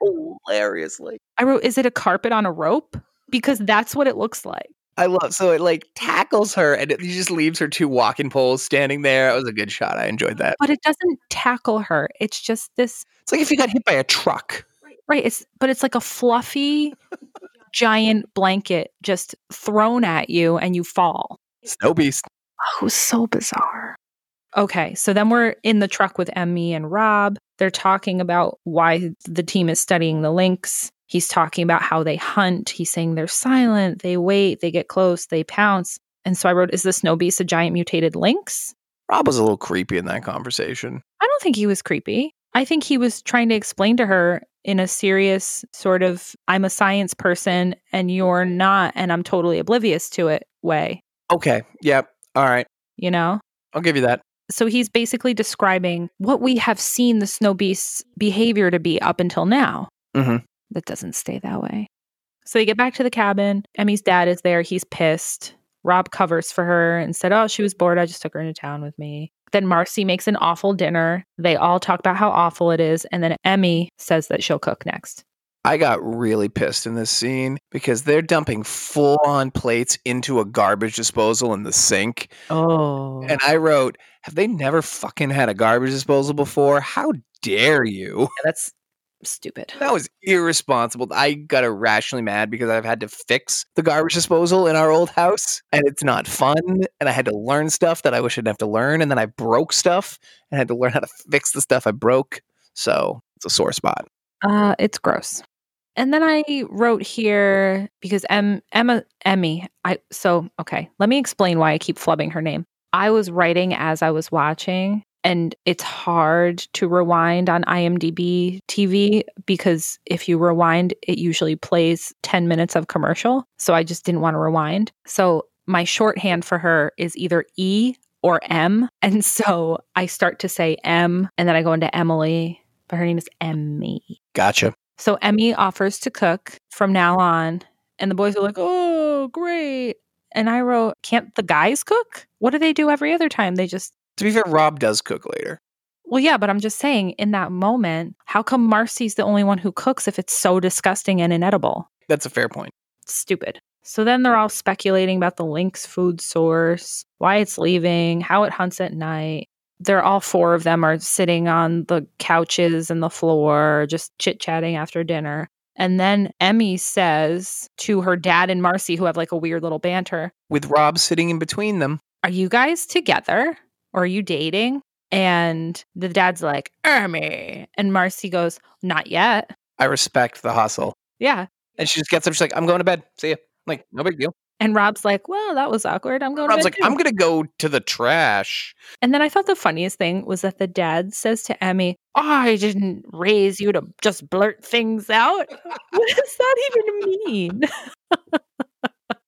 A: hilariously.
B: I wrote, is it a carpet on a rope? Because that's what it looks like.
A: I love so it like tackles her and it just leaves her two walking poles standing there. It was a good shot. I enjoyed that.
B: But it doesn't tackle her. It's just this.
A: It's like if you got hit by a truck.
B: Right. It's but it's like a fluffy giant blanket just thrown at you and you fall.
A: Snow beast.
B: Oh, so bizarre. Okay, so then we're in the truck with Emmy and Rob. They're talking about why the team is studying the lynx He's talking about how they hunt. He's saying they're silent, they wait, they get close, they pounce. And so I wrote, Is the snow beast a giant mutated lynx?
A: Rob was a little creepy in that conversation.
B: I don't think he was creepy. I think he was trying to explain to her in a serious sort of, I'm a science person and you're not, and I'm totally oblivious to it way,
A: Okay. Yep. All right.
B: you know?
A: I'll give you that.
B: So he's basically describing what we have seen the snow beast's behavior to be up until now.
A: Mhm.
B: That doesn't stay that way. So they get back to the cabin. Emmy's dad is there. He's pissed. Rob covers for her and said, Oh, she was bored. I just took her into town with me. Then Marcy makes an awful dinner. They all talk about how awful it is. And then Emmy says that she'll cook next.
A: I got really pissed in this scene because they're dumping full on plates into a garbage disposal in the sink.
B: Oh.
A: And I wrote, Have they never fucking had a garbage disposal before? How dare you?
B: that's stupid.
A: That was irresponsible. I got irrationally mad because I've had to fix the garbage disposal in our old house and it's not fun. And I had to learn stuff that I wish I didn't have to learn. And then I broke stuff and had to learn how to fix the stuff I broke. So it's a sore spot.
B: Uh, it's gross. And then I wrote here because M Emma Emmy. I so okay. Let me explain why I keep flubbing her name. I was writing as I was watching, and it's hard to rewind on IMDb TV because if you rewind, it usually plays ten minutes of commercial. So I just didn't want to rewind. So my shorthand for her is either E or M, and so I start to say M, and then I go into Emily, but her name is Emmy.
A: Gotcha.
B: So Emmy offers to cook from now on. And the boys are like, oh, great. And I wrote, can't the guys cook? What do they do every other time? They just,
A: To be fair, Rob does cook later.
B: well, yeah, but I'm just saying, in that moment, how come Marcy's the only one who cooks if it's so disgusting and inedible?
A: That's a fair point.
B: Stupid. So then they're all speculating about the lynx food source, why it's leaving, how it hunts at night. They're all four of them are sitting on the couches and the floor, just chit chatting after dinner. And then Emmy says to her dad and Marcy, who have like a weird little banter,
A: With Rob sitting in between them.
B: Are you guys together or are you dating? And the dad's like, Emmy. And Marcy goes, Not yet.
A: I respect the hustle.
B: Yeah.
A: And she just gets up. She's like, I'm going to bed. See ya. I'm like, no big deal.
B: And Rob's like, Well, that was awkward. I'm going to
A: Rob's like,
B: too."
A: I'm going to go to the trash.
B: And then I thought the funniest thing was that the dad says to Emmy, I didn't raise you to just blurt things out. what does that even mean?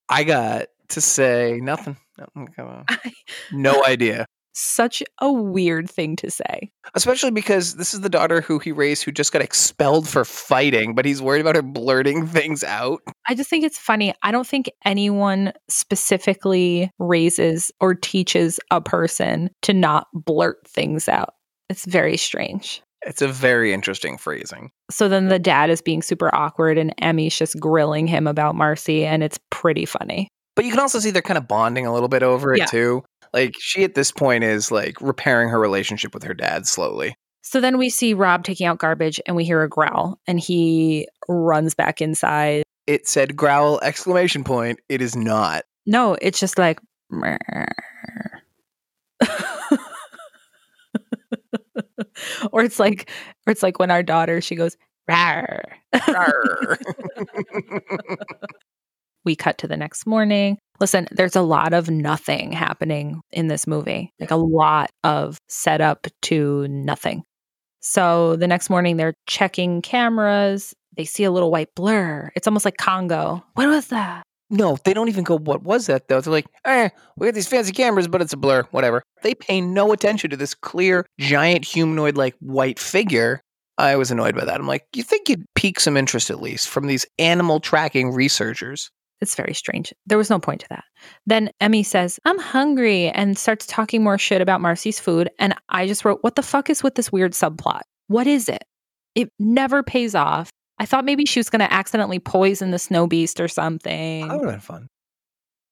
A: I got to say nothing. Nothing, come on. No idea.
B: Such a weird thing to say.
A: Especially because this is the daughter who he raised who just got expelled for fighting, but he's worried about her blurting things out.
B: I just think it's funny. I don't think anyone specifically raises or teaches a person to not blurt things out. It's very strange.
A: It's a very interesting phrasing.
B: So then the dad is being super awkward and Emmy's just grilling him about Marcy, and it's pretty funny.
A: But you can also see they're kind of bonding a little bit over it
B: Yeah.
A: too. Like she at this point is like repairing her relationship with her dad slowly.
B: So then we see Rob taking out garbage and we hear a growl and he runs back inside.
A: It said growl exclamation point. It is not.
B: No, it's just like or it's like or it's like when our daughter she goes. Rawr. we cut to the next morning. Listen, there's a lot of nothing happening in this movie. Like a lot of setup to nothing. So the next morning they're checking cameras. They see a little white blur. It's almost like Congo. What was that?
A: no, they don't even go, what was that though? They're like, eh, we got these fancy cameras, but it's a blur, whatever. They pay no attention to this clear, giant humanoid like white figure. I was annoyed by that. I'm like, you think you'd pique some interest at least from these animal tracking researchers?
B: It's very strange. There was no point to that. Then Emmy says, I'm hungry, and starts talking more shit about Marcy's food. And I just wrote, What the fuck is with this weird subplot? What is it? It never pays off. I thought maybe she was going to accidentally poison the snow beast or something.
A: That would have been fun.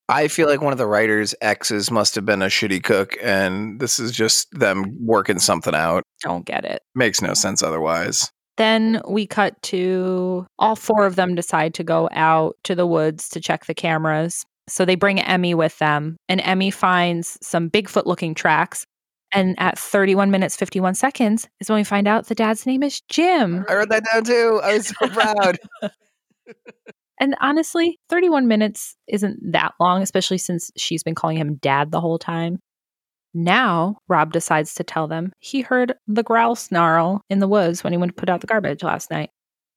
A: I feel like one of the writers' exes must have been a shitty cook, and this is just them working something out.
B: Don't get it.
A: Makes no sense otherwise.
B: Then we cut to all four of them decide to go out to the woods to check the cameras. So they bring Emmy with them, and Emmy finds some Bigfoot looking tracks. And at 31 minutes, 51 seconds is when we find out the dad's name is Jim.
A: I wrote that down too. I was so proud.
B: And honestly, 31 minutes isn't that long, especially since she's been calling him dad the whole time. Now, Rob decides to tell them he heard the growl snarl in the woods when he went to put out the garbage last night.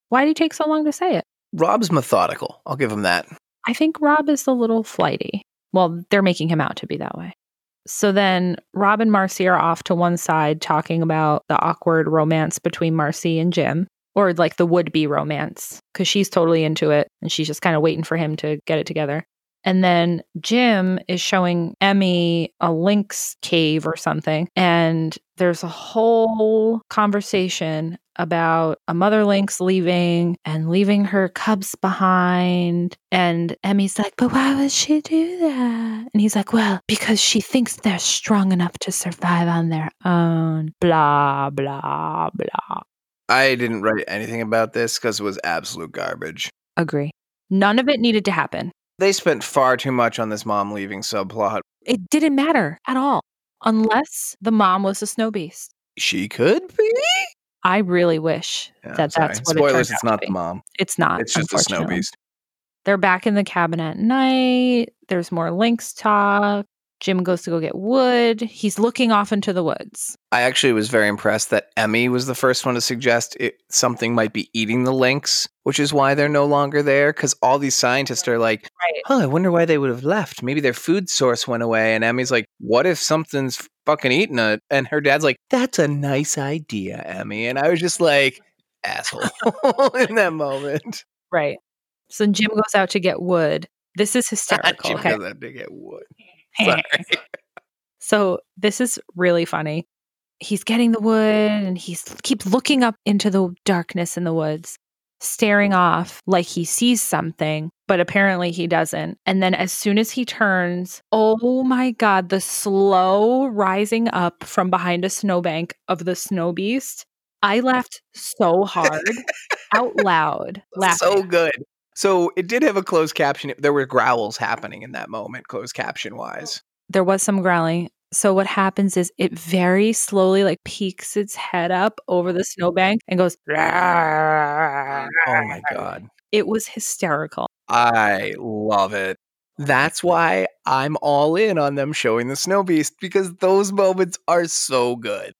B: Why did he take so long to say it?
A: Rob's methodical. I'll give him that.
B: I think Rob is a little flighty. Well, they're making him out to be that way. So then Rob and Marcy are off to one side talking about the awkward romance between Marcy and Jim, or like the would be romance, because she's totally into it and she's just kind of waiting for him to get it together. And then Jim is showing Emmy a lynx cave or something. And there's a whole conversation about a mother lynx leaving and leaving her cubs behind. And Emmy's like, but why would she do that? And he's like, well, because she thinks they're strong enough to survive on their own. Blah, blah, blah.
A: I didn't write anything about this because it was absolute garbage.
B: Agree. None of it needed to happen.
A: They spent far too much on this mom leaving subplot.
B: It didn't matter at all, unless the mom was a snow beast.
A: She could be.
B: I really wish
A: Yeah,
B: that that's what it
A: Spoilers.
B: turns
A: It's not the mom.
B: It's not.
A: It's just a snow beast.
B: They're back in the cabin at night. There's more Lynx talk. Jim goes to go get wood. He's looking off into the woods.
A: I actually was very impressed that Emmy was the first one to suggest it, something might be eating the lynx, which is why they're no longer there. Because all these scientists are like,
B: Right.
A: "Huh, I wonder why they would have left. Maybe their food source went away." And Emmy's like, "What if something's fucking eating it?" And her dad's like, "That's a nice idea, Emmy." And I was just like, "Asshole!" in that moment.
B: Right. So Jim goes out to get wood. This is hysterical.
A: Jim
B: okay.
A: goes out to get wood. Sorry.
B: So this is really funny. He's getting the wood and he keeps looking up into the darkness in the woods, staring off like he sees something, but apparently he doesn't. And then as soon as he turns, oh my God, the slow rising up from behind a snowbank of the snow beast. I laughed so hard out loud. Laughing.
A: so good. So it did have a closed caption. There were growls happening in that moment, closed caption oh. wise.
B: there was some growling. So what happens is it very slowly like peeks its head up over the snowbank and goes.
A: Oh my god.
B: It was hysterical.
A: I love it. That's why I'm all in on them showing the Snow Beast because those moments are so good.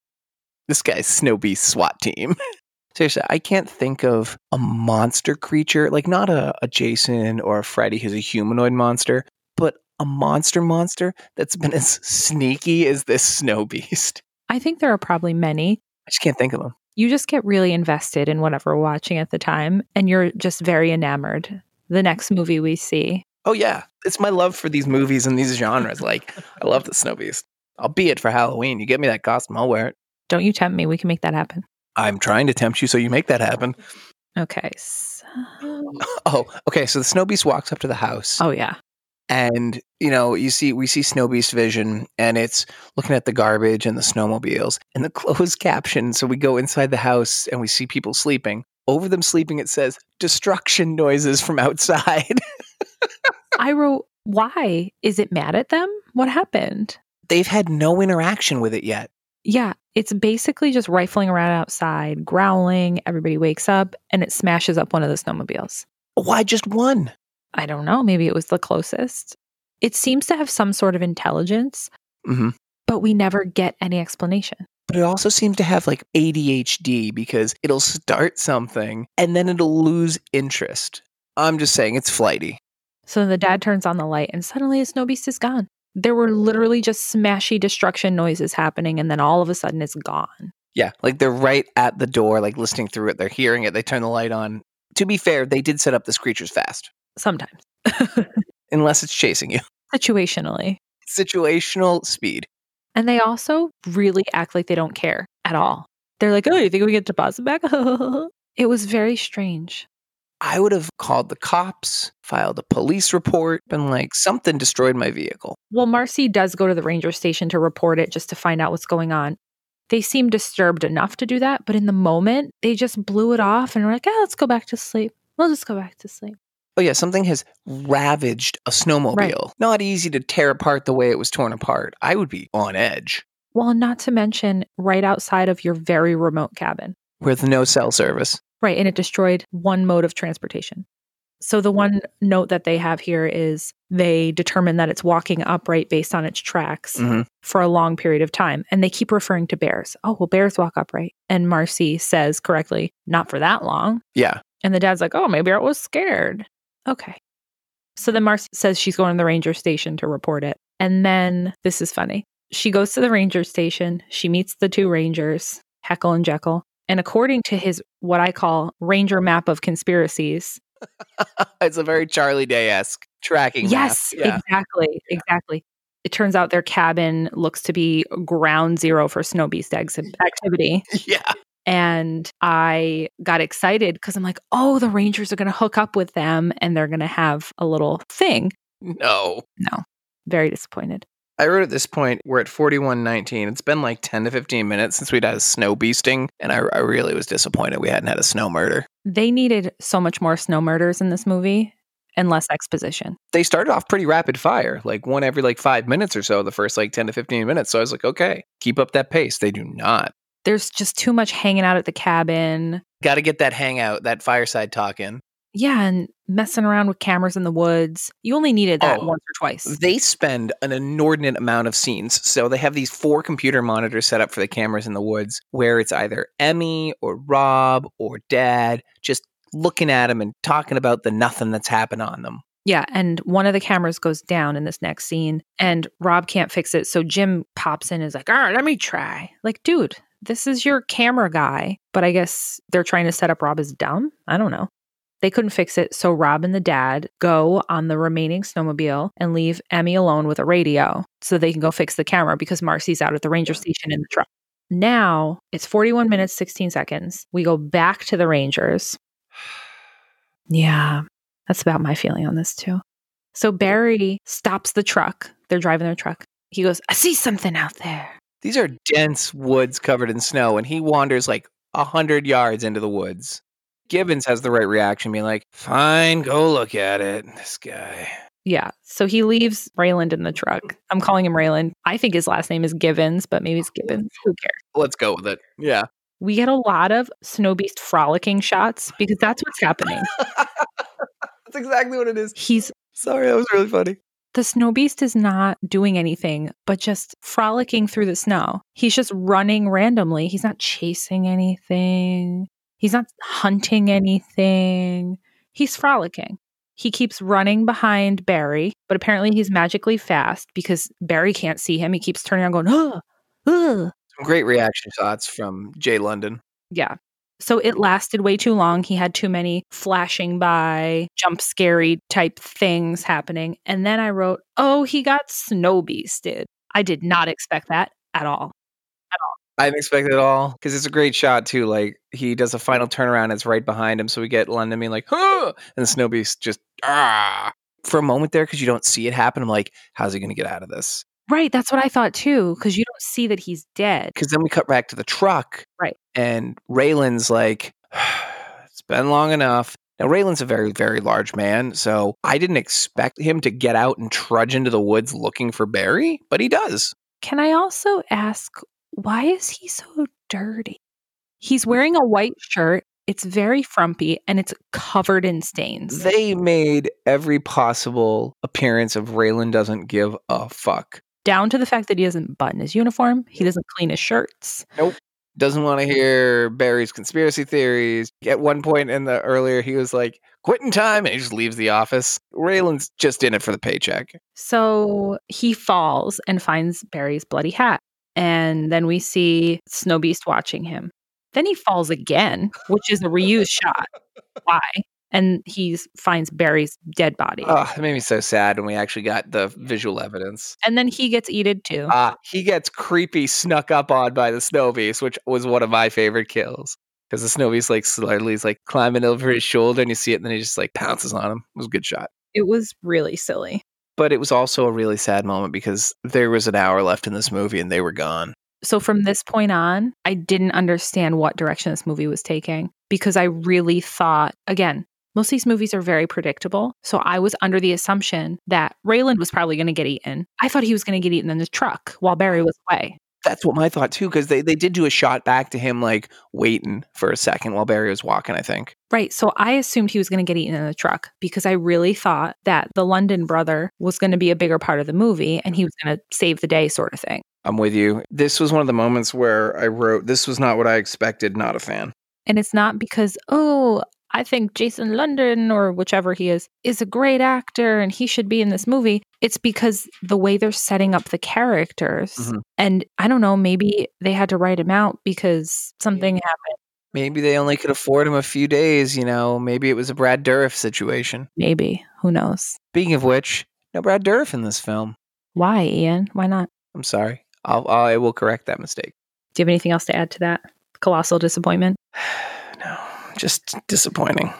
A: This guy's Snow Beast SWAT team. Seriously, I can't think of a monster creature, like not a, a Jason or a Freddy who's a humanoid monster, but a monster monster that's been as sneaky as this Snow Beast.
B: I think there are probably many.
A: I just can't think of them.
B: You just get really invested in whatever we're watching at the time, and you're just very enamored. The next movie we see,
A: Oh yeah, it's my love for these movies and these genres. Like, I love the Snow Beast. I'll be it for Halloween. You get me that costume, I'll wear it.
B: don't you tempt me? We can make that happen.
A: I'm trying to tempt you so you make that happen.
B: Okay. So,
A: Oh, okay. So the Snow Beast walks up to the house,
B: oh yeah.
A: and you know, you see, we see Snow Beast vision, and it's looking at the garbage and the snowmobiles, and the closed caption. So we go inside the house and we see people sleeping. Over them sleeping, it says "destruction noises from outside."
B: I wrote, why is it mad at them? What happened?
A: They've had no interaction with it yet.
B: Yeah, it's basically just rifling around outside, growling. Everybody wakes up and it smashes up one of the snowmobiles.
A: Why just one?
B: I don't know. Maybe it was the closest. It seems to have some sort of intelligence,
A: hmm
B: but we never get any explanation.
A: But it also seems to have like ADHD because it'll start something and then it'll lose interest. I'm just saying it's flighty.
B: So the dad turns on the light and suddenly the snow beast is gone. There were literally just smashy destruction noises happening, and then all of a sudden it's gone.
A: Yeah, like they're right at the door, like listening through it. They're hearing it. They turn the light on. To be fair, they did set up this creature's fast,
B: Sometimes,
A: unless it's chasing you.
B: situationally.
A: Situational speed.
B: And they also really act like they don't care at all. They're like, oh, you think we get deposit back? it was very strange.
A: I would have called the cops, filed a police report, been like, something destroyed my vehicle.
B: Well, Marcy does go to the ranger station to report it just to find out what's going on. They seem disturbed enough to do that, but in the moment, they just blew it off and were like, oh, let's go back to sleep. We'll just go back to sleep.
A: Oh, yeah, something has ravaged a snowmobile.
B: Right.
A: Not easy to tear apart the way it was torn apart. I would be on edge.
B: Well, not to mention right outside of your very remote cabin.
A: With no cell service.
B: Right. And it destroyed one mode of transportation. So the one note that they have here is they determine that it's walking upright based on its tracks
A: hmm
B: for a long period of time. And they keep referring to bears. Oh, well, bears walk upright. And Marcy says correctly, not for that long.
A: Yeah.
B: And the dad's like, oh, maybe I was scared. Okay. So then Marcy says she's going to the ranger station to report it. And then this is funny. She goes to the ranger station. She meets the two rangers, Heckle and Jeckle. And according to his, what I call ranger map of conspiracies,
A: it's a very Charlie Day esque tracking. map.
B: yes,
A: Yeah.
B: exactly, exactly. It turns out their cabin looks to be ground zero for snow beast activity.
A: Yeah.
B: And I got excited because I'm like, oh, the Rangers are going to hook up with them and they're going to have a little thing.
A: No.
B: No, very disappointed.
A: I wrote at this point, we're at 4119. It's been like 10 to 15 minutes since we'd had a snow beasting, and I, I really was disappointed we hadn't had a snow murder.
B: They needed so much more snow murders in this movie and less exposition.
A: They started off pretty rapid fire, like one every like five minutes or so, the first like 10 to 15 minutes. So I was like, okay, keep up that pace. They do not.
B: There's just too much hanging out at the cabin.
A: Got to get that hangout, that fireside talk in.
B: Yeah, and messing around with cameras in the woods. You only needed that
A: Oh.
B: once or twice.
A: They spend an inordinate amount of scenes. So they have these four computer monitors set up for the cameras in the woods where it's either Emmy or Rob or Dad just looking at them and talking about the nothing that's happened on them.
B: Yeah, and one of the cameras goes down in this next scene, and Rob can't fix it. So Jim pops in and is like, All right, let me try. Like, dude, this is your camera guy. But I guess they're trying to set up Rob as dumb. I don't know. They couldn't fix it. So Rob and the dad go on the remaining snowmobile and leave Emmy alone with a radio so they can go fix the camera because Marcy's out at the ranger station in the truck. Now it's 41 minutes, 16 seconds. We go back to the Rangers. Yeah, that's about my feeling on this too. So Barry stops the truck. They're driving their truck. He goes, I see something out there.
A: These are dense woods covered in snow, and he wanders like a hundred yards into the woods. Gibbons has the right reaction, being like, "Fine, go look at it." This guy.
B: Yeah. So he leaves Raylan in the truck. I'm calling him Raylan. I think his last name is Givens, but maybe it's oh. Gibbons. Who cares?
A: Let's go with it. Yeah.
B: We get a lot of Snow Beast frolicking shots because that's what's happening.
A: That's exactly what it is.
B: He's
A: Sorry, that was really funny.
B: the Snow Beast is not doing anything but just frolicking through the snow. He's just running randomly. He's not chasing anything. He's not hunting anything. He's frolicking. He keeps running behind Barry, but apparently he's magically fast because Barry can't see him. He keeps turning around going, ugh.
A: Some great reaction shots from Jay London.
B: Yeah. So it lasted way too long. He had too many flashing by, jump scary type things happening. And then I wrote, oh, he got snow beasted. I did not expect that at all.
A: I didn't expect it at all because it's a great shot too. Like he does a final turnaround, it's right behind him, so we get London being like, "Huh," and the snow beast just ah for a moment there because you don't see it happen. I'm like, how's he going to get out of this?
B: Right. That's what I thought too, because you don't see that he's dead.
A: Because then we cut back to the truck,
B: Right.
A: And Raylan's like, it's been long enough. Now Raylan's a very, very large man, so I didn't expect him to get out and trudge into the woods looking for Barry, but he does.
B: Can I also ask, why is he so dirty? He's wearing a white shirt. It's very frumpy and it's covered in stains.
A: They made every possible appearance of Raylan doesn't give a fuck.
B: Down to the fact that he doesn't button his uniform, he doesn't clean his shirts. Nope.
A: Doesn't want to hear Barry's conspiracy theories. At one point in the earlier, he was like, quitting time, and he just leaves the office. Raylan's just in it for the paycheck.
B: So he falls and finds Barry's bloody hat. And then we see Snow Beast watching him. Then he falls again, which is a reused shot. Why? And he finds Barry's dead body.
A: Oh, it made me so sad when we actually got the visual evidence.
B: and then he gets eated too.
A: Ah, he gets creepy snuck up on by the snow beast, which was one of my favorite kills. Because the snow beast like slowly is like climbing over his shoulder and you see it and then he just like pounces on him. It was a good shot.
B: it was really silly.
A: But it was also a really sad moment because there was an hour left in this movie and they were gone.
B: So from this point on, I didn't understand what direction this movie was taking because I really thought, again, most of these movies are very predictable. So I was under the assumption that Raylan was probably going to get eaten. I thought he was going to get eaten in the truck while Barry was away.
A: That's what my thought too, because they, they did do a shot back to him like waiting for a second while Barry was walking, I think.
B: Right. So I assumed he was going to get eaten in the truck because I really thought that the London brother was going to be a bigger part of the movie and he was going to save the day, sort of thing.
A: I'm with you. This was one of the moments where I wrote, This was not what I expected, not a fan.
B: And it's not because, oh, I think Jason London or whichever he is is a great actor and he should be in this movie. It's because the way they're setting up the characters.
A: Mhm.
B: And I don't know, maybe they had to write him out because something happened.
A: Maybe they only could afford him a few days, you know. Maybe it was a Brad Dourif situation.
B: Maybe. Who knows?
A: Speaking of which, no Brad Dourif in this film.
B: Why, Ian? Why not?
A: I'm sorry. I'll, I will correct that mistake.
B: Do you have anything else to add to that? Colossal disappointment.
A: just disappointing.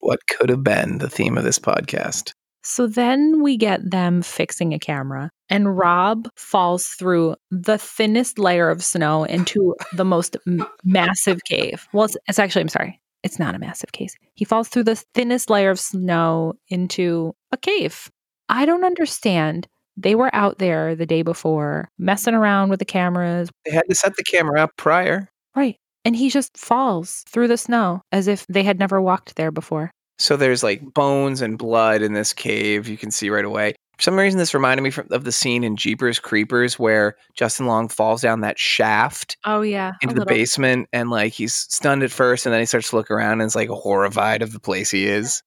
A: What could have been the theme of this podcast?
B: So then we get them fixing a camera, and Rob falls through the thinnest layer of snow into the most m- massive cave. Well, it's, it's actually, I'm sorry, it's not a massive cave. He falls through the thinnest layer of snow into a cave. I don't understand. They were out there the day before, messing around with the cameras.
A: They had to set the camera up prior.
B: Right. And he just falls through the snow as if they had never walked there before.
A: So there's like bones and blood in this cave. You can see right away. For some reason, this reminded me from, of the scene in Jeepers Creepers where Justin Long falls down that shaft
B: Oh, yeah.
A: into the basement and like he's stunned at first and then he starts to look around and is like horrified of the place he is.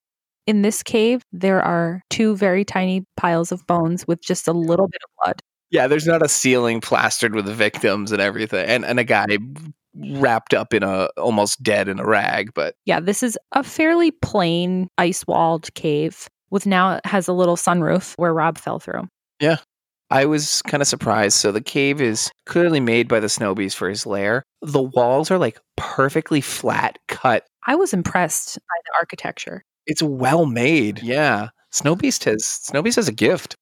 B: In this cave, there are two very tiny piles of bones with just a little bit of blood.
A: Yeah, there's not a ceiling plastered with victims and everything, and and a guy wrapped up in a almost dead in a rag. But
B: Yeah, this is a fairly plain ice walled cave with now it has a little sunroof where Rob fell through.
A: Yeah I was kind of surprised. So the cave is clearly made by the snow beast for his lair. The walls are like perfectly flat cut.
B: I was impressed by the architecture.
A: It's well made. Yeah, Snow Beast has Snow Beast has a gift.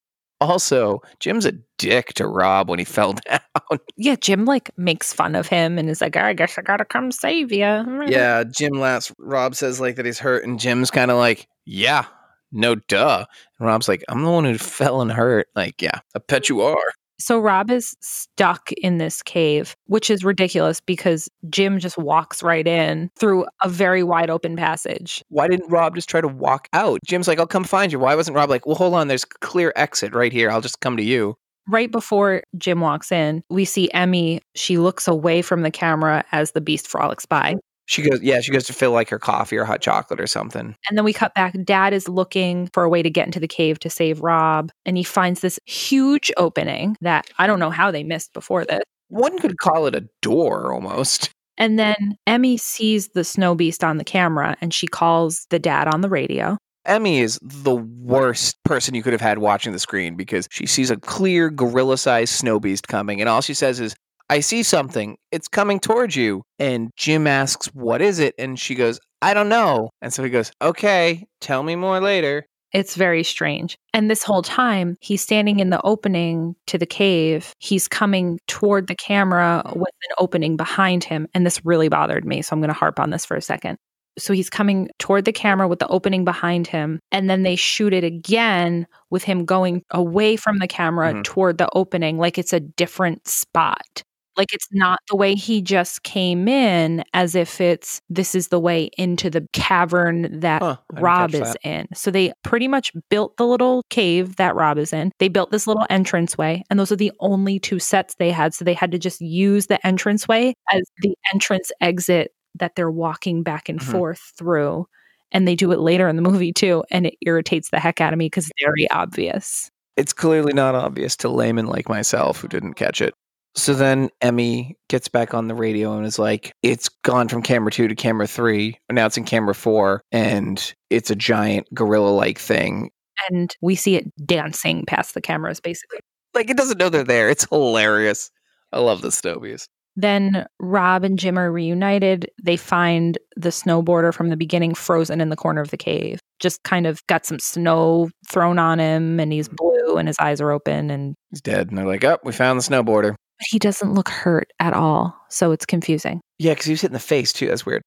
A: Also, Jim's a dick to Rob when he fell down.
B: Yeah, Jim like makes fun of him and is like, I guess I gotta come save you.
A: Yeah, Jim laughs. Rob says like that he's hurt, and Jim's kind of like, "Yeah, no, duh." And Rob's like, "I'm the one who fell and hurt." Like, yeah, I bet you are.
B: So Rob is stuck in this cave, which is ridiculous because Jim just walks right in through a very wide open passage.
A: Why didn't Rob just try to walk out? Jim's like, "I'll come find you." Why wasn't Rob like, "Well, hold on, there's clear exit right here. I'll just come to you."
B: Right before Jim walks in, we see Emmy. She looks away from the camera as the beast frolics by.
A: She goes, "Yeah," she goes to fill like her coffee or hot chocolate or something.
B: And then we cut back. Dad is looking for a way to get into the cave to save Rob. And he finds this huge opening that I don't know how they missed before this.
A: One could call it a door almost.
B: And then Emmy sees the snow beast on the camera and she calls the dad on the radio.
A: Emmy is the worst person you could have had watching the screen because she sees a clear gorilla sized snow beast coming, and all she says is, I see something. It's coming towards you. And Jim asks, What is it? And she goes, I don't know. And so he goes, Okay, tell me more later.
B: It's very strange. And this whole time, he's standing in the opening to the cave. He's coming toward the camera with an opening behind him. And this really bothered me. So I'm going to harp on this for a second. So he's coming toward the camera with the opening behind him. And then they shoot it again with him going away from the camera
A: Mhm.
B: toward the opening, like it's a different spot. Like it's not the way he just came in, as if it's this is the way into the cavern that
A: Huh,
B: Rob is
A: that.
B: in. So they pretty much built the little cave that Rob is in. They built this little entranceway, and those are the only two sets they had. So they had to just use the entranceway as the entrance exit that they're walking back and
A: Mhm.
B: forth through. And they do it later in the movie too, and it irritates the heck out of me because it's very obvious.
A: It's clearly not obvious to laymen like myself who didn't catch it. So then Emmy gets back on the radio and is like, It's gone from camera two to camera three. Now it's in camera four, and it's a giant gorilla like thing.
B: And we see it dancing past the cameras, basically.
A: Like, it doesn't know they're there. It's hilarious. I love the Stobies.
B: Then Rob and Jim are reunited. They find the snowboarder from the beginning frozen in the corner of the cave. Just kind of got some snow thrown on him and he's hmm. blue and his eyes are open and
A: He's dead. And they're like, Oh, we found the snowboarder.
B: He doesn't look hurt at all. So it's confusing.
A: Yeah, because he was hit in the face too. That's weird.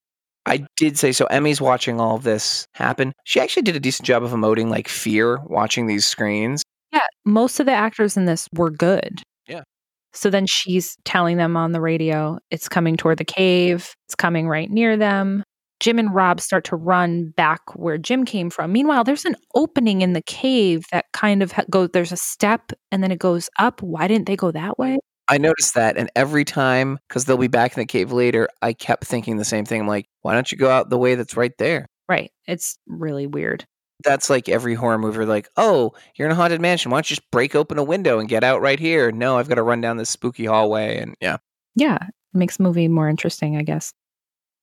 A: I did say so. Emmy's watching all of this happen. She actually did a decent job of emoting like fear watching these screens.
B: Yeah, most of the actors in this were good.
A: Yeah.
B: So then she's telling them on the radio, it's coming toward the cave, it's coming right near them. Jim and Rob start to run back where Jim came from. Meanwhile, there's an opening in the cave that kind of ha- goes, there's a step and then it goes up. Why didn't they go that way?
A: I noticed that, and every time, because they'll be back in the cave later, I kept thinking the same thing. I'm like, why don't you go out the way that's right there?
B: Right. It's really weird.
A: That's like every horror movie, like, oh, you're in a haunted mansion. Why don't you just break open a window and get out right here? No, I've got to run down this spooky hallway. And yeah,
B: Yeah. It makes the movie more interesting, I guess.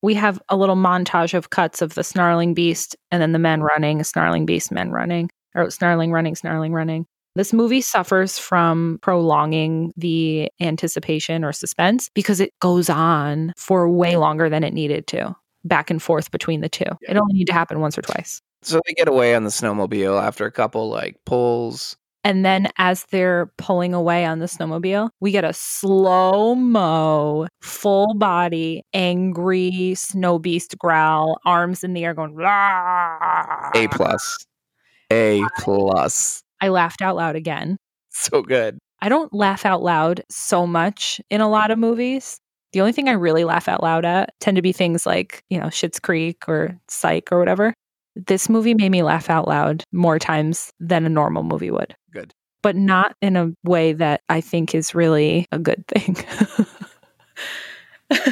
B: We have a little montage of cuts of the snarling beast and then the men running, snarling beast, men running, or snarling running, snarling running. This movie suffers from prolonging the anticipation or suspense because it goes on for way longer than it needed to, back and forth between the two. It only needed to happen once or twice.
A: so they get away on the snowmobile after a couple like pulls.
B: And then as they're pulling away on the snowmobile, we get a slow mo, full body, angry snow beast growl, arms in the air going, "Rah!"
A: A plus, A plus,
B: I laughed out loud again.
A: so good.
B: I don't laugh out loud so much in a lot of movies. The only thing I really laugh out loud at tend to be things like, you know, Schitt's Creek or Psych or whatever. This movie made me laugh out loud more times than a normal movie would.
A: Good.
B: But not in a way that I think is really a good thing.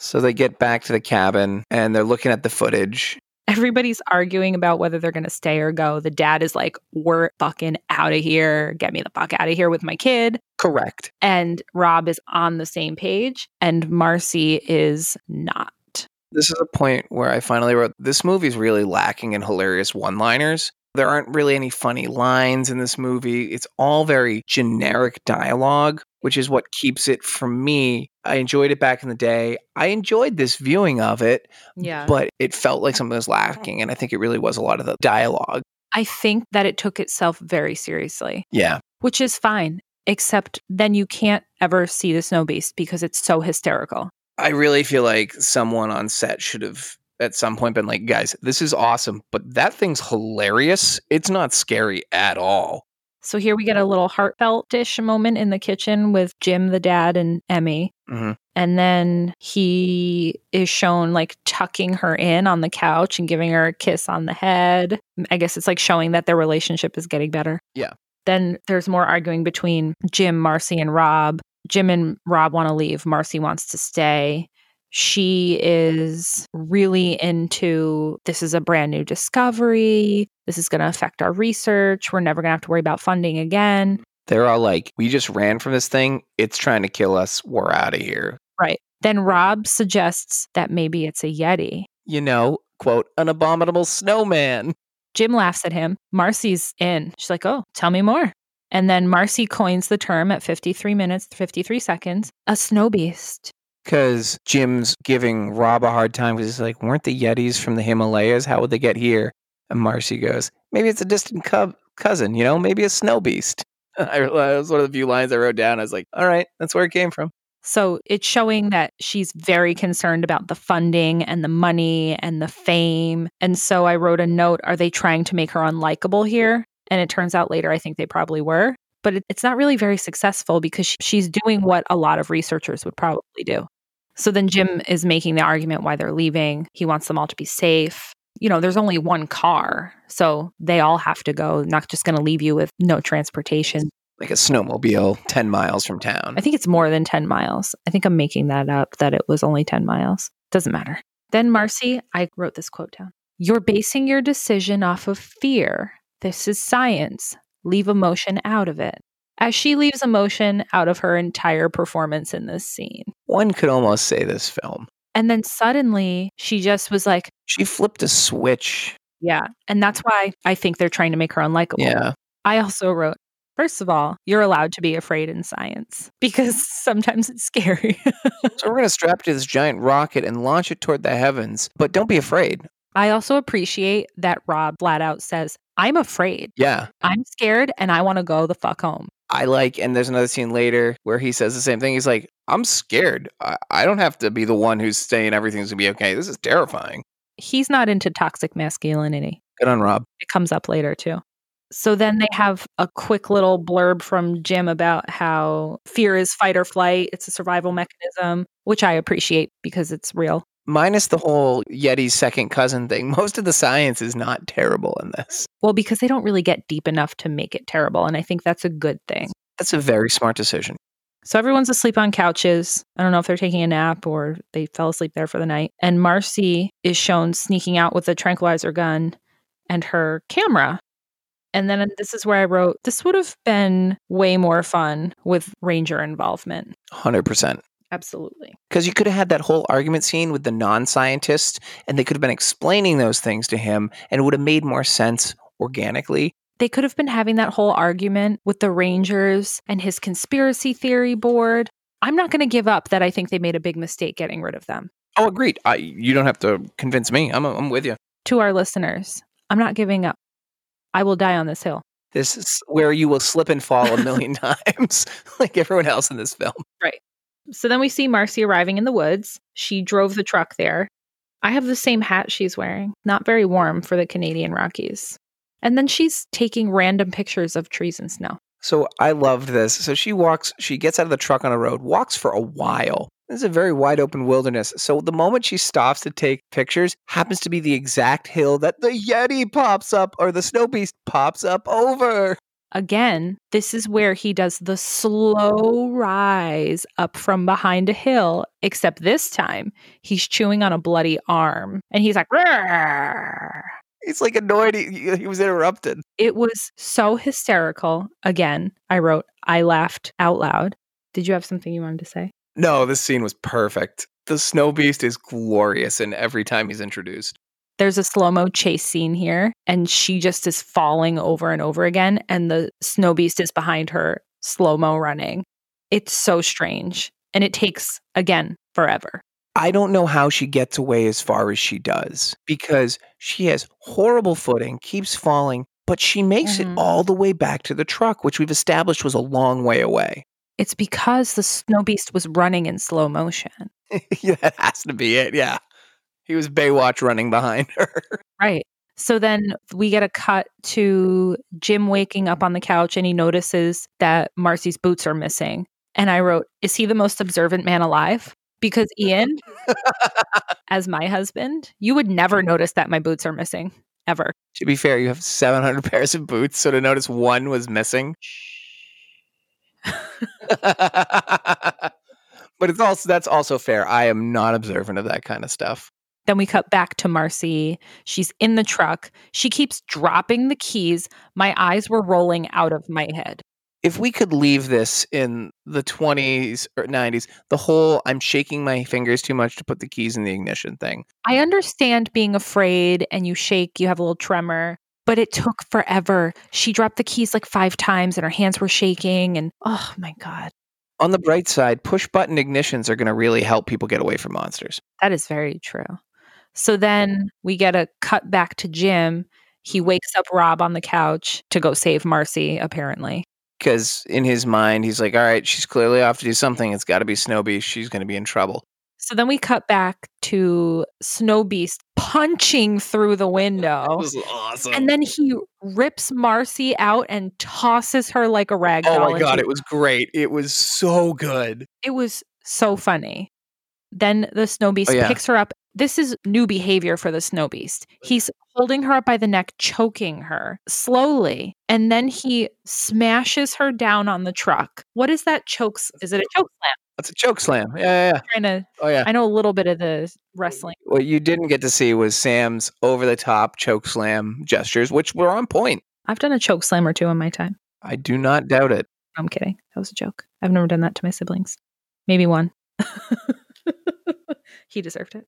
A: So they get back to the cabin and they're looking at the footage.
B: Everybody's arguing about whether they're going to stay or go. The dad is like, We're fucking out of here. Get me the fuck out of here with my kid.
A: Correct.
B: And Rob is on the same page, and Marcy is not.
A: This is a point where I finally wrote this movie's really lacking in hilarious one liners. There aren't really any funny lines in this movie. It's all very generic dialogue, which is what keeps it from me. I enjoyed it back in the day. I enjoyed this viewing of it,
B: Yeah.
A: but it felt like something was lacking. And I think it really was a lot of the dialogue.
B: I think that it took itself very seriously,
A: Yeah.
B: which is fine, except then you can't ever see the snow beast because it's so hysterical.
A: I really feel like someone on set should have at some point been like, guys, this is awesome, but that thing's hilarious. It's not scary at all.
B: So here we get a little heartfelt ish moment in the kitchen with Jim, the dad, and Emmy.
A: hmm
B: And then he is shown like tucking her in on the couch and giving her a kiss on the head. I guess it's like showing that their relationship is getting better.
A: Yeah.
B: Then there's more arguing between Jim, Marcy, and Rob. Jim and Rob want to leave. Marcy wants to stay. She is really into this is a brand new discovery. This is going to affect our research. We're never going to have to worry about funding again.
A: They're all like, we just ran from this thing. It's trying to kill us. We're out of here.
B: Right. Then Rob suggests that maybe it's a Yeti.
A: You know, quote, an abominable snowman.
B: Jim laughs at him. Marcy's in. She's like, oh, tell me more. And then Marcy coins the term at 53 minutes, 53 seconds a snow beast.
A: Because Jim's giving Rob a hard time because he's like, weren't the Yetis from the Himalayas? How would they get here? And Marcy goes, maybe it's a distant cub cousin, you know, maybe a snow beast. I, that was one of the few lines I wrote down. I was like, all right, that's where it came from.
B: So it's showing that she's very concerned about the funding and the money and the fame. And so I wrote a note Are they trying to make her unlikable here? And it turns out later, I think they probably were. But it, it's not really very successful because sh- she's doing what a lot of researchers would probably do. So then Jim is making the argument why they're leaving. He wants them all to be safe. You know, there's only one car, so they all have to go. Not just going to leave you with no transportation.
A: Like a snowmobile 10 miles from town.
B: I think it's more than 10 miles. I think I'm making that up that it was only 10 miles. Doesn't matter. Then, Marcy, I wrote this quote down You're basing your decision off of fear. This is science. Leave emotion out of it. As she leaves emotion out of her entire performance in this scene.
A: One could almost say this film.
B: And then suddenly she just was like,
A: She flipped a switch.
B: Yeah. And that's why I think they're trying to make her unlikable.
A: Yeah.
B: I also wrote, First of all, you're allowed to be afraid in science because sometimes it's scary.
A: So we're going to strap to this giant rocket and launch it toward the heavens, but don't be afraid.
B: I also appreciate that Rob flat out says, I'm afraid.
A: Yeah.
B: I'm scared and I want to go the fuck home.
A: I like, and there's another scene later where he says the same thing. He's like, I'm scared. I, I don't have to be the one who's saying everything's going to be okay. This is terrifying.
B: He's not into toxic masculinity.
A: Good on Rob.
B: It comes up later too. So then they have a quick little blurb from Jim about how fear is fight or flight. It's a survival mechanism, which I appreciate because it's real.
A: Minus the whole Yeti's second cousin thing, most of the science is not terrible in this.
B: Well, because they don't really get deep enough to make it terrible. And I think that's a good thing.
A: That's a very smart decision.
B: So everyone's asleep on couches. I don't know if they're taking a nap or they fell asleep there for the night. And Marcy is shown sneaking out with a tranquilizer gun and her camera. And then this is where I wrote this would have been way more fun with Ranger involvement.
A: 100%.
B: Absolutely.
A: Because you could have had that whole argument scene with the non scientist, and they could have been explaining those things to him, and it would have made more sense organically.
B: They could have been having that whole argument with the Rangers and his conspiracy theory board. I'm not going to give up that I think they made a big mistake getting rid of them.
A: Oh, agreed. I, you don't have to convince me. I'm, I'm with you.
B: To our listeners, I'm not giving up. I will die on this hill.
A: This is where you will slip and fall a million times, like everyone else in this film.
B: Right. So then we see Marcy arriving in the woods. She drove the truck there. I have the same hat she's wearing, not very warm for the Canadian Rockies. And then she's taking random pictures of trees and snow.
A: So I loved this. So she walks, she gets out of the truck on a road, walks for a while. This is a very wide open wilderness. So the moment she stops to take pictures happens to be the exact hill that the Yeti pops up or the snow beast pops up over.
B: Again, this is where he does the slow rise up from behind a hill, except this time he's chewing on a bloody arm and he's like!
A: He's like annoyed. He, he was interrupted.
B: It was so hysterical. Again, I wrote, I laughed out loud. Did you have something you wanted to say?
A: No, this scene was perfect. The snow beast is glorious and every time he's introduced.
B: There's a slow mo chase scene here, and she just is falling over and over again, and the snow beast is behind her, slow mo running. It's so strange. And it takes, again, forever.
A: I don't know how she gets away as far as she does because she has horrible footing, keeps falling, but she makes
B: Mhm.
A: it all the way back to the truck, which we've established was a long way away.
B: It's because the snow beast was running in slow motion.
A: yeah, that has to be it. Yeah. He was Baywatch running behind her.
B: Right. So then we get a cut to Jim waking up on the couch and he notices that Marcy's boots are missing. And I wrote, Is he the most observant man alive? Because Ian, as my husband, you would never notice that my boots are missing ever.
A: to be fair, you have 700 pairs of boots, so to notice one was missing. but it's also that's also fair. I am not observant of that kind of stuff.
B: Then we cut back to Marcy. She's in the truck. She keeps dropping the keys. My eyes were rolling out of my head.
A: If we could leave this in the 20s or 90s, the whole I'm shaking my fingers too much to put the keys in the ignition thing.
B: I understand being afraid and you shake, you have a little tremor, but it took forever. She dropped the keys like five times and her hands were shaking. And oh my God,
A: On the bright side, push button ignitions are going to really help people get away from monsters.
B: that is very true. So then we get a cut back to Jim. He mm-hmm. wakes up Rob on the couch to go save Marcy, apparently.
A: Because in his mind, he's like, all right, she's clearly off to do something. It's got to be Snow Beast. She's going to be in trouble.
B: So then we cut back to Snow Beast punching through the window.
A: was awesome.
B: And then he rips Marcy out and tosses her like a rag doll.
A: oh my God, it was great. It was so good.
B: it was so funny. Then the snow beast
A: Oh, yeah.
B: picks her up. This is new behavior for the snow beast. Oh, He's holding her up by the neck, choking her slowly, and then he smashes her down on the truck. What is that chokes? Is it a choke slam?
A: That's a choke slam. Yeah, yeah, yeah.
B: trying to
A: Oh, yeah.
B: I know a little bit of the wrestling.
A: What you didn't get to see was Sam's over the top choke slam gestures, which were on point.
B: I've done a choke slam or two in my time.
A: I do not doubt it.
B: I'm kidding. That was a joke. I've never done that to my siblings. Maybe one. he deserved it.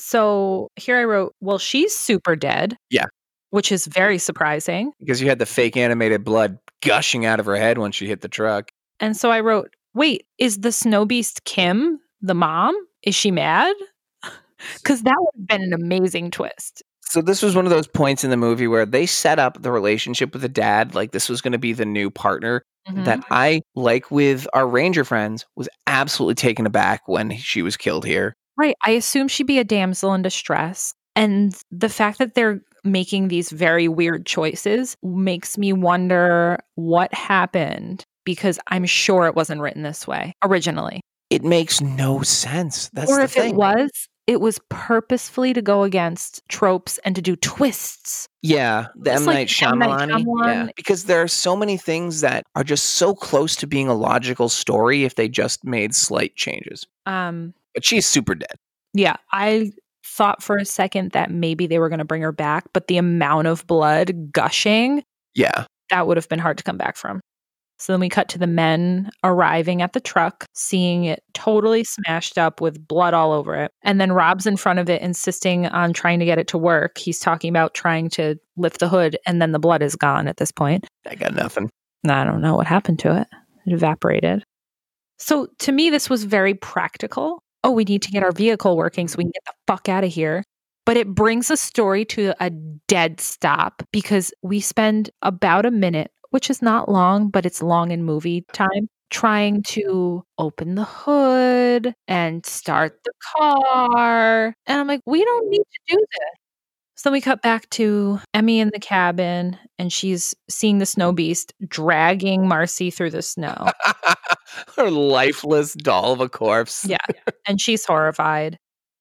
B: So here I wrote, well, she's super dead.
A: Yeah.
B: Which is very surprising.
A: Because you had the fake animated blood gushing out of her head when she hit the truck.
B: And so I wrote, wait, is the snow beast Kim the mom? Is she mad? Because that would have been an amazing twist.
A: So this was one of those points in the movie where they set up the relationship with the dad like this was going to be the new partner
B: Mhm.
A: that I like with our ranger friends was absolutely taken aback when she was killed here.
B: Right. I assume she'd be a damsel in distress. And the fact that they're making these very weird choices makes me wonder what happened because I'm sure it wasn't written this way originally.
A: It makes no sense. That's
B: or
A: the
B: if
A: thing.
B: it was, it was purposefully to go against tropes and to do twists.
A: Yeah, the M
B: like
A: Night.
B: Night
A: Shyamalan. Yeah,
B: Shyamalan.
A: because there are so many things that are just so close to being a logical story if they just made slight changes.
B: Um,
A: But she's super dead.
B: yeah, I thought for a second that maybe they were going to bring her back, but the amount of blood gushing,
A: Yeah,
B: that would have been hard to come back from. So then we cut to the men arriving at the truck, seeing it totally smashed up with blood all over it. And then Rob's in front of it, insisting on trying to get it to work. He's talking about trying to lift the hood, and then the blood is gone at this point.
A: I got nothing.
B: I don't know what happened to it. It evaporated. So to me, this was very practical. Oh, we need to get our vehicle working so we can get the fuck out of here. But it brings the story to a dead stop because we spend about a minute, which is not long, but it's long in movie time, trying to open the hood and start the car. And I'm like, we don't need to do this. So then we cut back to Emmy in the cabin, and she's seeing the snow beast dragging Marcy through the snow.
A: Her lifeless doll of a corpse.
B: Yeah. and she's horrified.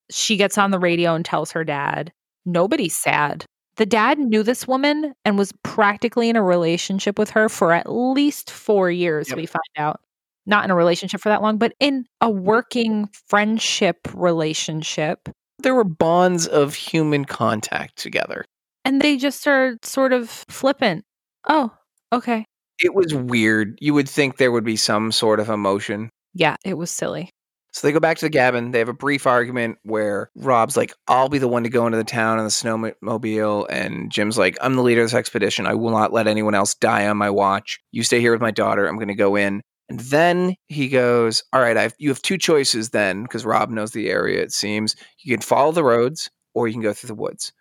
B: She gets on the radio and tells her dad. Nobody's sad. The dad knew this woman and was practically in a relationship with her for at least four years,
A: Yep.
B: we find out. Not in a relationship for that long, but in a working friendship relationship.
A: There were bonds of human contact together.
B: And they just are sort of flippant. Oh, okay.
A: It was weird. You would think there would be some sort of emotion.
B: Yeah, it was silly.
A: So they go back to the cabin. They have a brief argument where Rob's like, I'll be the one to go into the town in the snowmobile. And Jim's like, I'm the leader of this expedition. I will not let anyone else die on my watch. You stay here with my daughter. I'm going to go in. And then he goes, All right, I've, you have two choices then, because Rob knows the area, it seems. You can follow the roads or you can go through the woods.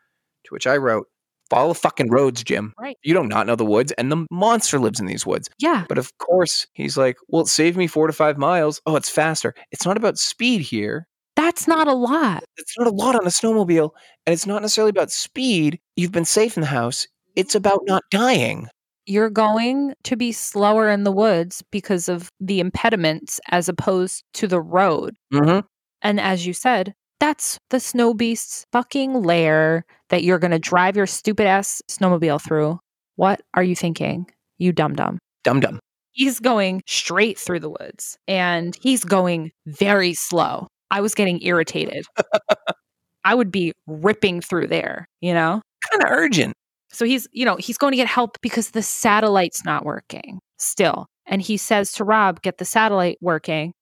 A: To which I wrote, Follow the fucking roads, Jim.
B: Right.
A: You don't not know the woods, and the monster lives in these woods.
B: Yeah.
A: But of course, he's like, Well, it saved me four to five miles. Oh, it's faster. It's not about speed here.
B: That's not a lot.
A: It's not a lot on a snowmobile, and it's not necessarily about speed. You've been safe in the house. It's about not dying.
B: You're going to be slower in the woods because of the impediments as opposed to the road.
A: Mm-hmm.
B: And as you said, that's the snow beast's fucking lair that you're going to drive your stupid ass snowmobile through. What are you thinking? You dum dum.
A: Dum dum.
B: He's going straight through the woods and he's going very slow. I was getting irritated. I would be ripping through there, you know?
A: Kind of urgent.
B: So he's, you know, he's going to get help because the satellite's not working still. And he says to Rob, get the satellite working.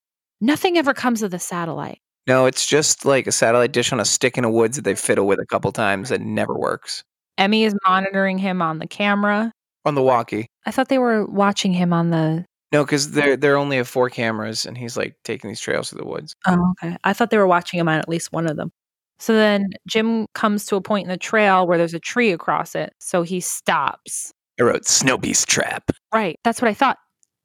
B: Nothing ever comes of the satellite.
A: No, it's just like a satellite dish on a stick in a woods that they fiddle with a couple times and never works.
B: Emmy is monitoring him on the camera.
A: On the walkie.
B: I thought they were watching him on the.
A: No, because they're they're only have four cameras, and he's like taking these trails through the woods.
B: Oh, okay. I thought they were watching him on at least one of them. So then Jim comes to a point in the trail where there's a tree across it. So he stops.
A: I wrote Snow Beast Trap.
B: Right. That's what I thought.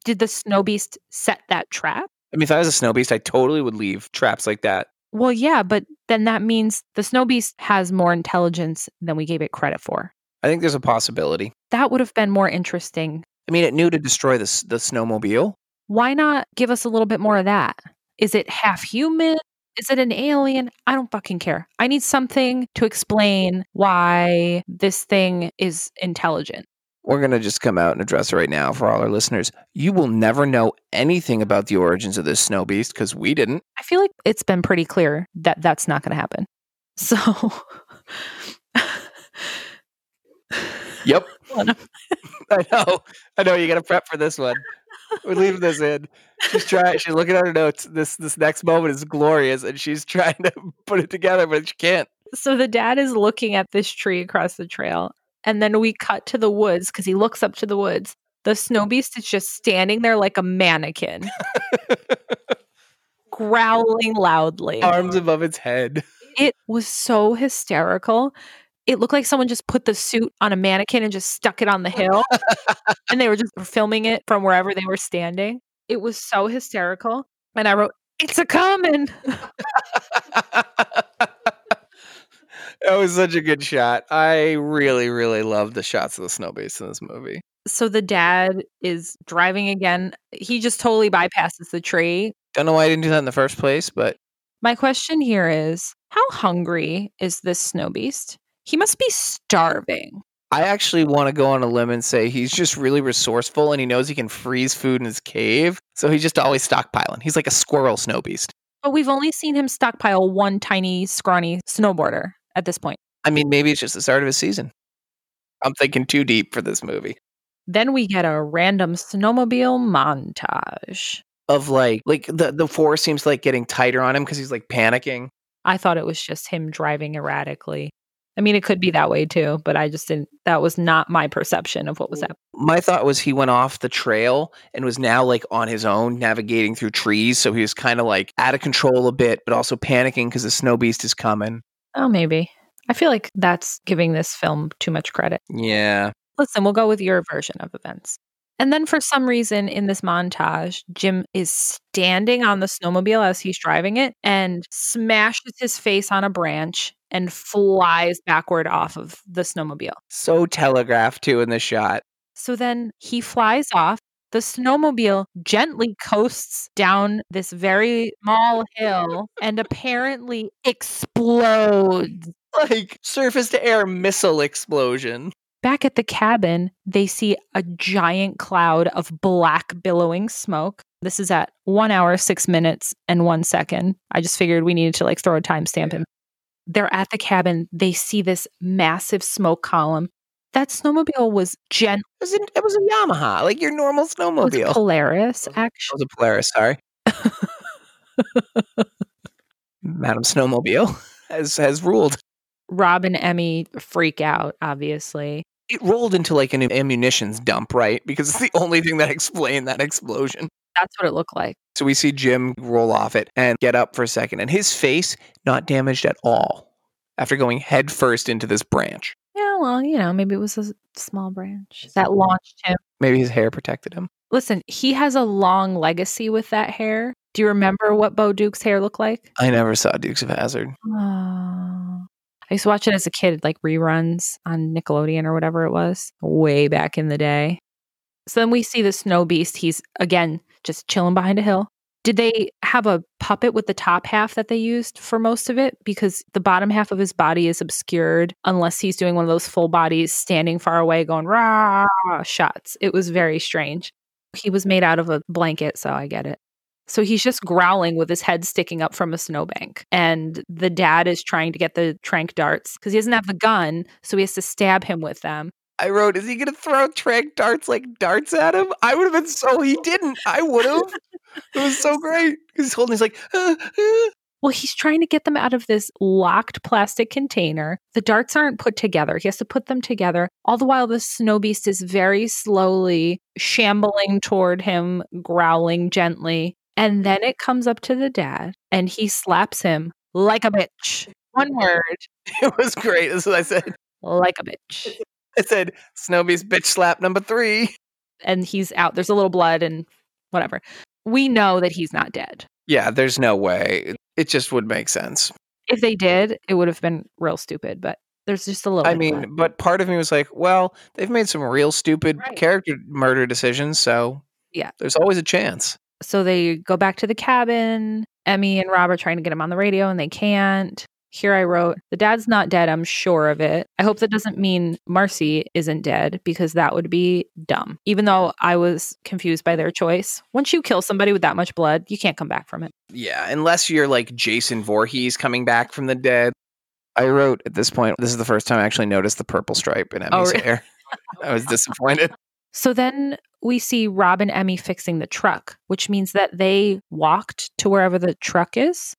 B: Did the snow beast set that trap?
A: I mean, if I was a snow beast, I totally would leave traps like that.
B: Well, yeah, but then that means the snow beast has more intelligence than we gave it credit for.
A: I think there's a possibility.
B: That would have been more interesting.
A: I mean, it knew to destroy the the snowmobile.
B: Why not give us a little bit more of that? Is it half human? Is it an alien? I don't fucking care. I need something to explain why this thing is intelligent.
A: We're going to just come out and address it right now for all our listeners. You will never know anything about the origins of this snow beast because we didn't.
B: I feel like it's been pretty clear that that's not going to happen. So,
A: Yep. I know. I know. You got to prep for this one. We're leaving this in. She's trying. She's looking at her notes. This this next moment is glorious, and she's trying to put it together, but she can't.
B: so the dad is looking at this tree across the trail, and then we cut to the woods because he looks up to the woods. The snow mm-hmm. beast is just standing there like a mannequin, growling loudly.
A: Arms above its head.
B: It was so hysterical. It looked like someone just put the suit on a mannequin and just stuck it on the hill. and they were just filming it from wherever they were standing. It was so hysterical. And I wrote, It's a coming.
A: That was such a good shot. I really, really love the shots of the snow base in this movie.
B: So the dad is driving again. He just totally bypasses the tree.
A: Don't know why I didn't do that in the first place, but
B: My question here is how hungry is this snow beast? He must be starving.
A: I actually want to go on a limb and say he's just really resourceful and he knows he can freeze food in his cave. So he's just always stockpiling. He's like a squirrel snow beast.
B: But we've only seen him stockpile one tiny, scrawny snowboarder at this point.
A: I mean, maybe it's just the start of his season. I'm thinking too deep for this movie.
B: Then we get a random snowmobile montage.
A: Of like, like the the force seems like getting tighter on him because he's like panicking.
B: I thought it was just him driving erratically. I mean, it could be that way too, but I just didn't, that was not my perception of what was happening.
A: My thought was he went off the trail and was now like on his own, navigating through trees. So he was kind of like out of control a bit, but also panicking because the snow beast is coming.
B: Oh, maybe. I feel like that's giving this film too much credit.
A: Yeah.
B: Listen, we'll go with your version of events. And then for some reason in this montage, Jim is standing on the snowmobile as he's driving it and smashes his face on a branch and flies backward off of the snowmobile.
A: So telegraphed too in the shot.
B: So then he flies off. The snowmobile gently coasts down this very small hill and apparently explodes.
A: Like surface to air missile explosion.
B: Back at the cabin, they see a giant cloud of black billowing smoke. This is at one hour, six minutes, and one second. I just figured we needed to like throw a timestamp in. They're at the cabin. They see this massive smoke column. That snowmobile was gen
A: It was, a, it was a Yamaha, like your normal
B: was
A: snowmobile.
B: Polaris, actually.
A: It was a oh, Polaris, sorry. Madam Snowmobile has has ruled.
B: Rob and Emmy freak out, obviously.
A: It rolled into like an ammunitions dump, right? Because it's the only thing that explained that explosion.
B: That's what it looked like.
A: So we see Jim roll off it and get up for a second, and his face not damaged at all after going head first into this branch.
B: Yeah, well, you know, maybe it was a small branch that launched him.
A: Maybe his hair protected him.
B: Listen, he has a long legacy with that hair. Do you remember what Bo Duke's hair looked like?
A: I never saw Dukes of Hazzard.
B: Oh. Ah. I used to watch it as a kid, like reruns on Nickelodeon or whatever it was, way back in the day. So then we see the snow beast. He's again just chilling behind a hill. Did they have a puppet with the top half that they used for most of it? Because the bottom half of his body is obscured unless he's doing one of those full bodies standing far away going rah shots. It was very strange. He was made out of a blanket, so I get it. So he's just growling with his head sticking up from a snowbank. And the dad is trying to get the trank darts because he doesn't have the gun. So he has to stab him with them.
A: I wrote, is he going to throw trank darts like darts at him? I would have been so, he didn't. I would have. it was so great. He's holding, he's like, "Ah, ah."
B: Well, he's trying to get them out of this locked plastic container. The darts aren't put together. He has to put them together. All the while, the snow beast is very slowly shambling toward him, growling gently. And then it comes up to the dad and he slaps him like a bitch. One word,
A: it was great. That's what I said.
B: like a bitch.
A: I said, Snowbeast bitch slap number three.
B: And he's out. There's a little blood and whatever. We know that he's not dead.
A: Yeah, there's no way. It just would make sense.
B: If they did, it would have been real stupid, but there's just a little
A: I
B: of blood.
A: mean, but part of me was like, well, they've made some real stupid
B: Right.
A: character murder decisions, so
B: Yeah.
A: there's always a chance.
B: So they go back to the cabin. Emmy and Rob are trying to get him on the radio and they can't. Here I wrote, the dad's not dead, I'm sure of it. I hope that doesn't mean Marcy isn't dead because that would be dumb. Even though I was confused by their choice. Once you kill somebody with that much blood, you can't come back from it.
A: Yeah, unless you're like Jason Voorhees coming back from the dead. I wrote at this point, this is the first time I actually noticed the purple stripe in oh, Emmy's
B: Oh, really?
A: hair. I was disappointed.
B: So then we see Rob and Emmy fixing the truck, which means that they walked to wherever the truck is.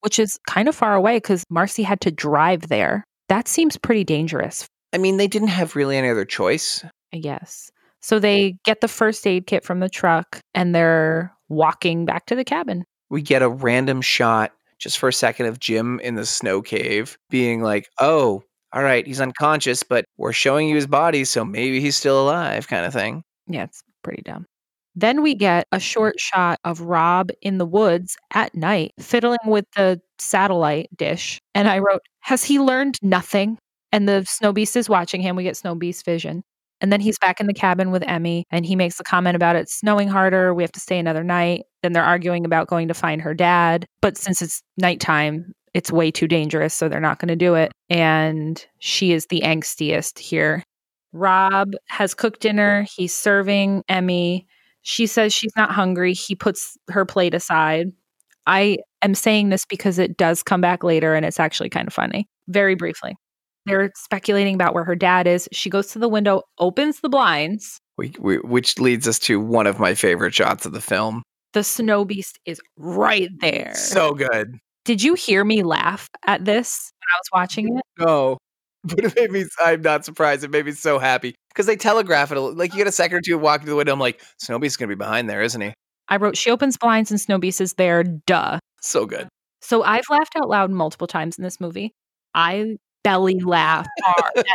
B: Which is kind of far away because Marcy had to drive there. That seems pretty dangerous,
A: I mean, they didn't have really any other choice.
B: I guess. So they get the first aid kit from the truck and they're walking back to the cabin.
A: We get a random shot just for a second of Jim in the snow cave being like, oh, all right, he's unconscious, but we're showing you his body, so maybe he's still alive, kind of thing.
B: Yeah, it's pretty dumb. Then we get a mm-hmm. short shot of Rob in the woods at night, fiddling with the satellite dish. And I wrote, Has he learned nothing? And the snow beast is watching him. We get snow beast vision. And then he's back in the cabin with Emmy and he makes a comment about it snowing harder. We have to stay another night. Then they're arguing about going to find her dad. But since it's nighttime, it's way too dangerous. So they're not going to do it. And she is the angstiest here. Rob has cooked dinner. He's serving Emmy. She says she's not hungry. He puts her plate aside. I am saying this because it does come back later and it's actually kind of funny. Very briefly. They're speculating about where her dad is. She goes to the window, opens the blinds.
A: We, we, which leads us to one of my favorite shots of the film.
B: The snow beast is right there.
A: So good.
B: Did you hear me laugh at this when I was watching it?
A: No. But it made me, I'm not surprised. It made me so happy because they telegraph it. Like you get a second or two walking to the window. I'm like, Snowbeast's going to be behind there, isn't he?
B: I wrote, She opens blinds and Snowbeast is there. Duh.
A: So good.
B: So I've laughed out loud multiple times in this movie. I belly laugh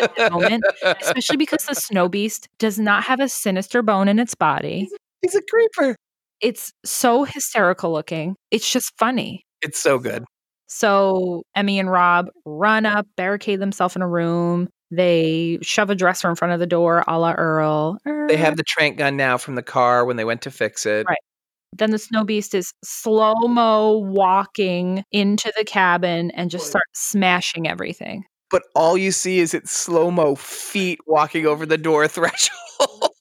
B: at the moment, especially because the Snowbeast does not have a sinister bone in its body.
A: He's a creeper.
B: It's so hysterical looking. It's just funny.
A: It's so good.
B: So Emmy and Rob run up, barricade themselves in a room. They shove a dresser in front of the door, a la Earl.
A: They have the trank gun now from the car when they went to fix it.
B: Right. Then the snow beast is slow mo walking into the cabin and just start smashing everything.
A: But all you see is its slow mo feet walking over the door threshold.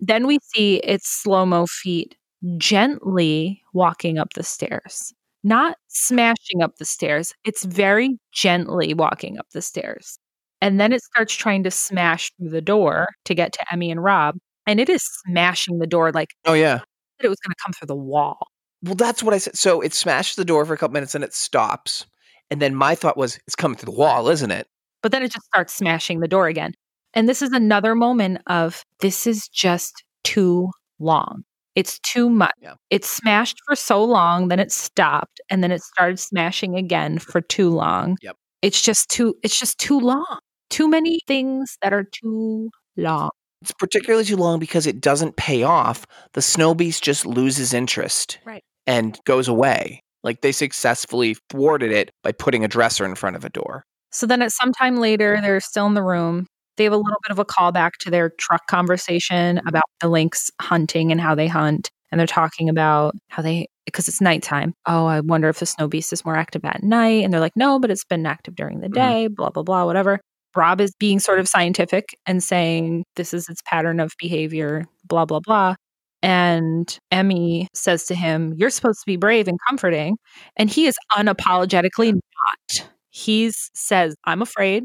B: Then we see its slow mo feet gently walking up the stairs, not smashing up the stairs. It's very gently walking up the stairs. And then it starts trying to smash through the door to get to Emmy and Rob. And it is smashing the door like
A: oh, yeah.
B: it was going to come through the wall.
A: Well, that's what I said. So it smashes the door for a couple minutes and it stops. And then my thought was, it's coming through the wall, isn't it?
B: But then it just starts smashing the door again. And this is another moment of this is just too long. It's too much.
A: Yeah.
B: It smashed for so long, then it stopped, and then it started smashing again for too long.
A: Yep.
B: It's just too it's just too long. Too many things that are too long.
A: It's particularly too long because it doesn't pay off. The snow beast just loses interest
B: Right.
A: and goes away. Like they successfully thwarted it by putting a dresser in front of a door.
B: So then at some time later, they're still in the room. They have a little bit of a callback to their truck conversation about the lynx hunting and how they hunt. And they're talking about how they, because it's nighttime. Oh, I wonder if the snow beast is more active at night. And they're like, no, but it's been active during the
A: Mhm.
B: day, blah, blah, blah, whatever. Rob is being sort of scientific and saying this is its pattern of behavior, blah, blah, blah. And Emmy says to him, You're supposed to be brave and comforting. And he is unapologetically not. He says, I'm afraid.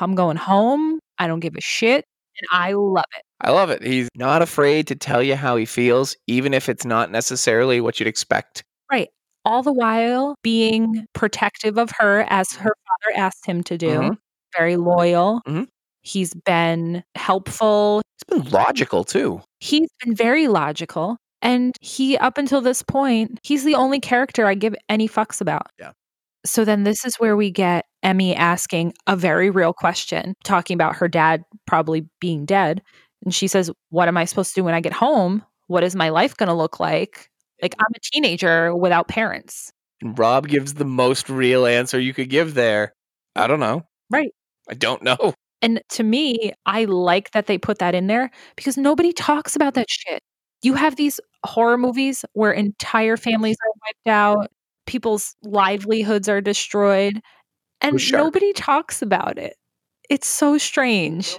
B: I'm going home. I don't give a shit. And I love it.
A: I love it. He's not afraid to tell you how he feels, even if it's not necessarily what you'd expect.
B: Right. All the while being protective of her as her father asked him to do.
A: Mhm.
B: Very loyal.
A: Mhm.
B: He's been helpful.
A: He's been logical too.
B: He's been very logical. And he, up until this point, he's the only character I give any fucks about.
A: Yeah.
B: So then this is where we get Emmy asking a very real question, talking about her dad probably being dead. And she says, What am I supposed to do when I get home? What is my life going to look like? Like, I'm a teenager without parents.
A: And Rob gives the most real answer you could give there. I don't know.
B: Right.
A: I don't know.
B: And to me, I like that they put that in there because nobody talks about that shit. You have these horror movies where entire families are wiped out, people's livelihoods are destroyed, and
A: shark.
B: nobody talks about it. It's so strange.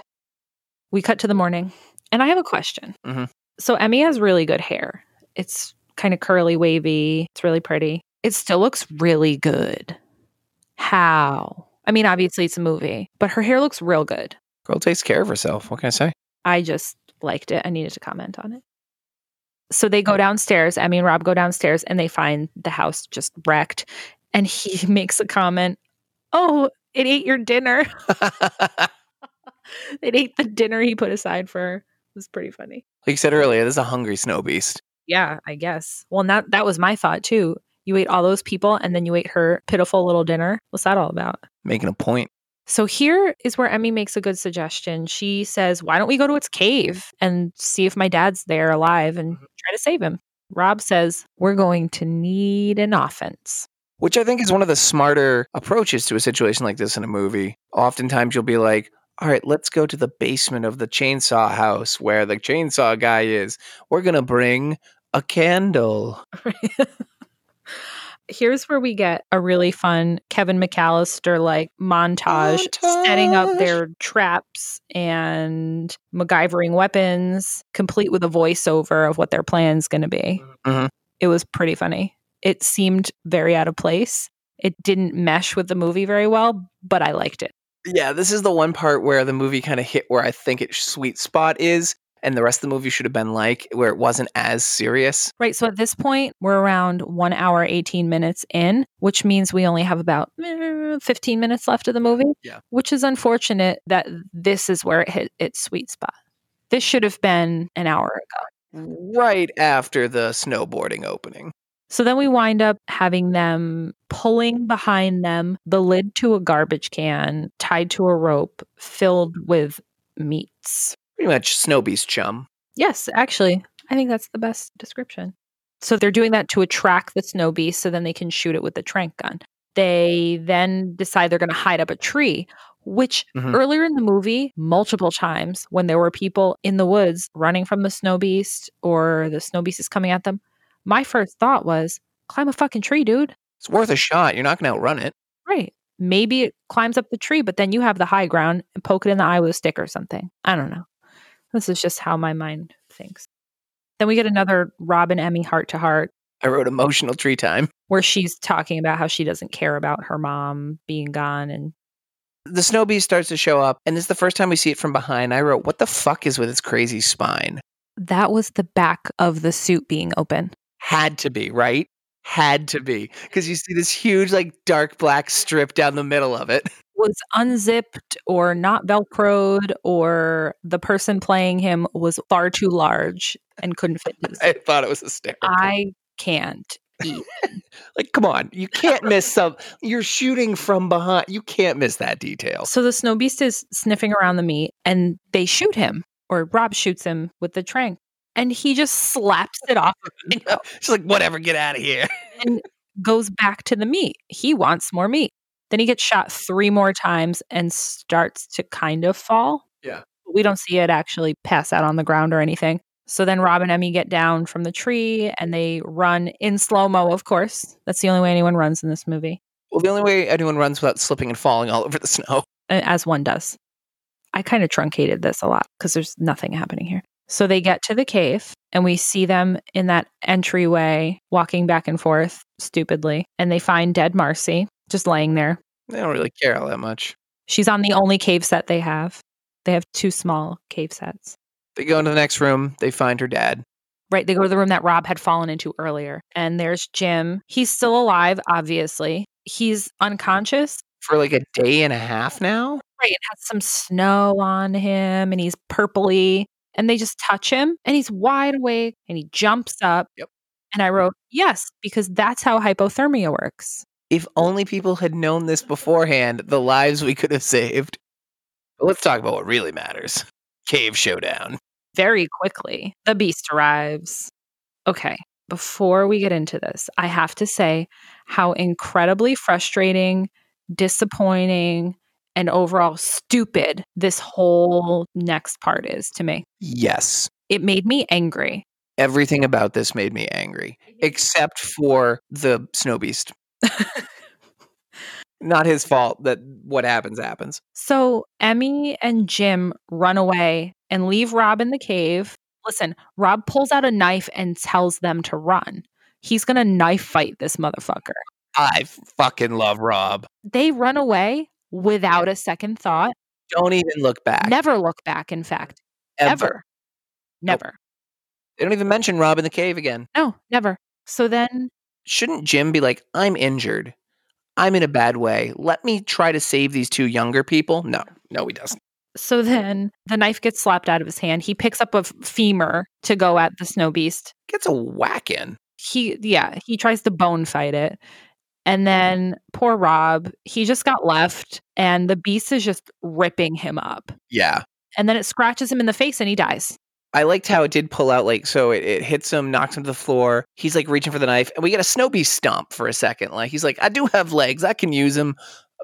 B: We cut to the morning, and I have a question.
A: Mhm.
B: So, Emmy has really good hair. It's kind of curly, wavy. It's really pretty. It still looks really good. How? I mean, obviously it's a movie, but her hair looks real good.
A: Girl takes care of herself. What can I say?
B: I just liked it. I needed to comment on it. So they go downstairs. Emmy and Rob go downstairs and they find the house just wrecked. And he makes a comment Oh, it ate your dinner. it ate the dinner he put aside for her. It was pretty funny.
A: like you said earlier, this is a hungry snow beast.
B: Yeah, I guess. Well, that, that was my thought too. You ate all those people and then you ate her pitiful little dinner. What's that all about?
A: Making a point.
B: So here is where Emmy makes a good suggestion. She says, Why don't we go to its cave and see if my dad's there alive and mm-hmm. try to save him? Rob says, We're going to need an offense.
A: Which I think is one of the smarter approaches to a situation like this in a movie. Oftentimes you'll be like, all right, let's go to the basement of the chainsaw house where the chainsaw guy is. We're going to bring a candle.
B: Here's where we get a really fun Kevin McAllister like montage, setting up their traps and MacGyvering weapons, complete with a voiceover of what their plan's going to be.
A: Mhm.
B: It was pretty funny. It seemed very out of place. It didn't mesh with the movie very well, but I liked it.
A: Yeah, this is the one part where the movie kind of hit where I think its sweet spot is, and the rest of the movie should have been like, where it wasn't as serious.
B: Right. So at this point, we're around one hour, 18 minutes in, which means we only have about eh, 15 minutes left of the movie.
A: Yeah.
B: Which is unfortunate that this is where it hit its sweet spot. This should have been an hour ago.
A: Right after the snowboarding opening.
B: So then we wind up having them pulling behind them the lid to a garbage can tied to a rope filled with meats.
A: Pretty much Snow Beast chum.
B: Yes, actually, I think that's the best description. So they're doing that to attract the snow beast so then they can shoot it with the trank gun. They then decide they're going to hide up a tree, which
A: Mhm.
B: earlier in the movie, multiple times when there were people in the woods running from the snow beast or the snow beast is coming at them, my first thought was climb a fucking tree, dude.
A: It's worth a shot. You're not going to outrun it.
B: Right. Maybe it climbs up the tree, but then you have the high ground and poke it in the eye with a stick or something. I don't know. This is just how my mind thinks. Then we get another Robin Emmy heart to heart
A: I wrote emotional tree time.
B: where she's talking about how she doesn't care about her mom being gone and
A: The Snow Beast starts to show up, and this is the first time we see it from behind. I wrote, What the fuck is with its crazy spine?
B: that was the back of the suit being open.
A: Had to be, right? Had to be. Because you see this huge, like, dark black strip down the middle of it.
B: Was unzipped or not velcroed or the person playing him was far too large and couldn't fit
A: I thought it was a hysterical.
B: I can't eat.
A: like, come on. You can't miss some. You're shooting from behind. You can't miss that detail.
B: So the snow beast is sniffing around the meat and they shoot him, or Rob shoots him with the trank, and he just slaps it off of
A: She's like, Whatever, get out of here.
B: and goes back to the meat. He wants more meat. Then he gets shot three more times and starts to kind of fall.
A: Yeah.
B: We don't see it actually pass out on the ground or anything. So then Rob and Emmy get down from the tree and they run in slow mo, of course. That's the only way anyone runs in this movie,
A: Well, the only way anyone runs without slipping and falling all over the snow.
B: as one does. I kind of truncated this a lot because there's nothing happening here. So they get to the cave and we see them in that entryway walking back and forth stupidly. And they find dead Marcy just laying there.
A: They don't really care all that much.
B: She's on the only cave set they have. They have two small cave sets.
A: They go into the next room. They find her dad.
B: Right. They go to the room that Rob had fallen into earlier. And there's Jim. He's still alive, obviously. He's unconscious.
A: For like a day and a half now?
B: Right. It has some snow on him and he's purpley. And they just touch him and he's wide awake and he jumps up.
A: Yep.
B: And I wrote, yes, because that's how hypothermia works.
A: If only people had known this beforehand, the lives we could have saved. But let's talk about what really matters Cave Showdown.
B: very quickly. The beast arrives. Okay, before we get into this, I have to say how incredibly frustrating, disappointing, and overall stupid this whole next part is to me.
A: Yes.
B: It made me angry.
A: Everything about this made me angry, except for the snow beast. Not his fault that what happens happens.
B: So Emmy and Jim run away and leave Rob in the cave. Listen, Rob pulls out a knife and tells them to run. He's going to knife fight this motherfucker.
A: I fucking love Rob.
B: they run away without a second thought.
A: Don't even look back.
B: Never look back, in fact. Ever.
A: Nope.
B: Never.
A: They don't even mention Rob in the cave again.
B: No, never. So then,
A: Shouldn't Jim be like, I'm injured. I'm in a bad way. Let me try to save these two younger people. No, no, he doesn't.
B: so then the knife gets slapped out of his hand. He picks up a femur to go at the snow beast.
A: Gets a whack in.
B: He, yeah, he tries to bone fight it. And mm-hmm. then poor Rob, he just got left and the beast is just ripping him up.
A: Yeah.
B: And then it scratches him in the face and he dies.
A: I liked how it did pull out, like, so it, it hits him, knocks him to the floor. He's like reaching for the knife, and we get a snow beast stomp for a second. Like, he's like, I do have legs, I can use them.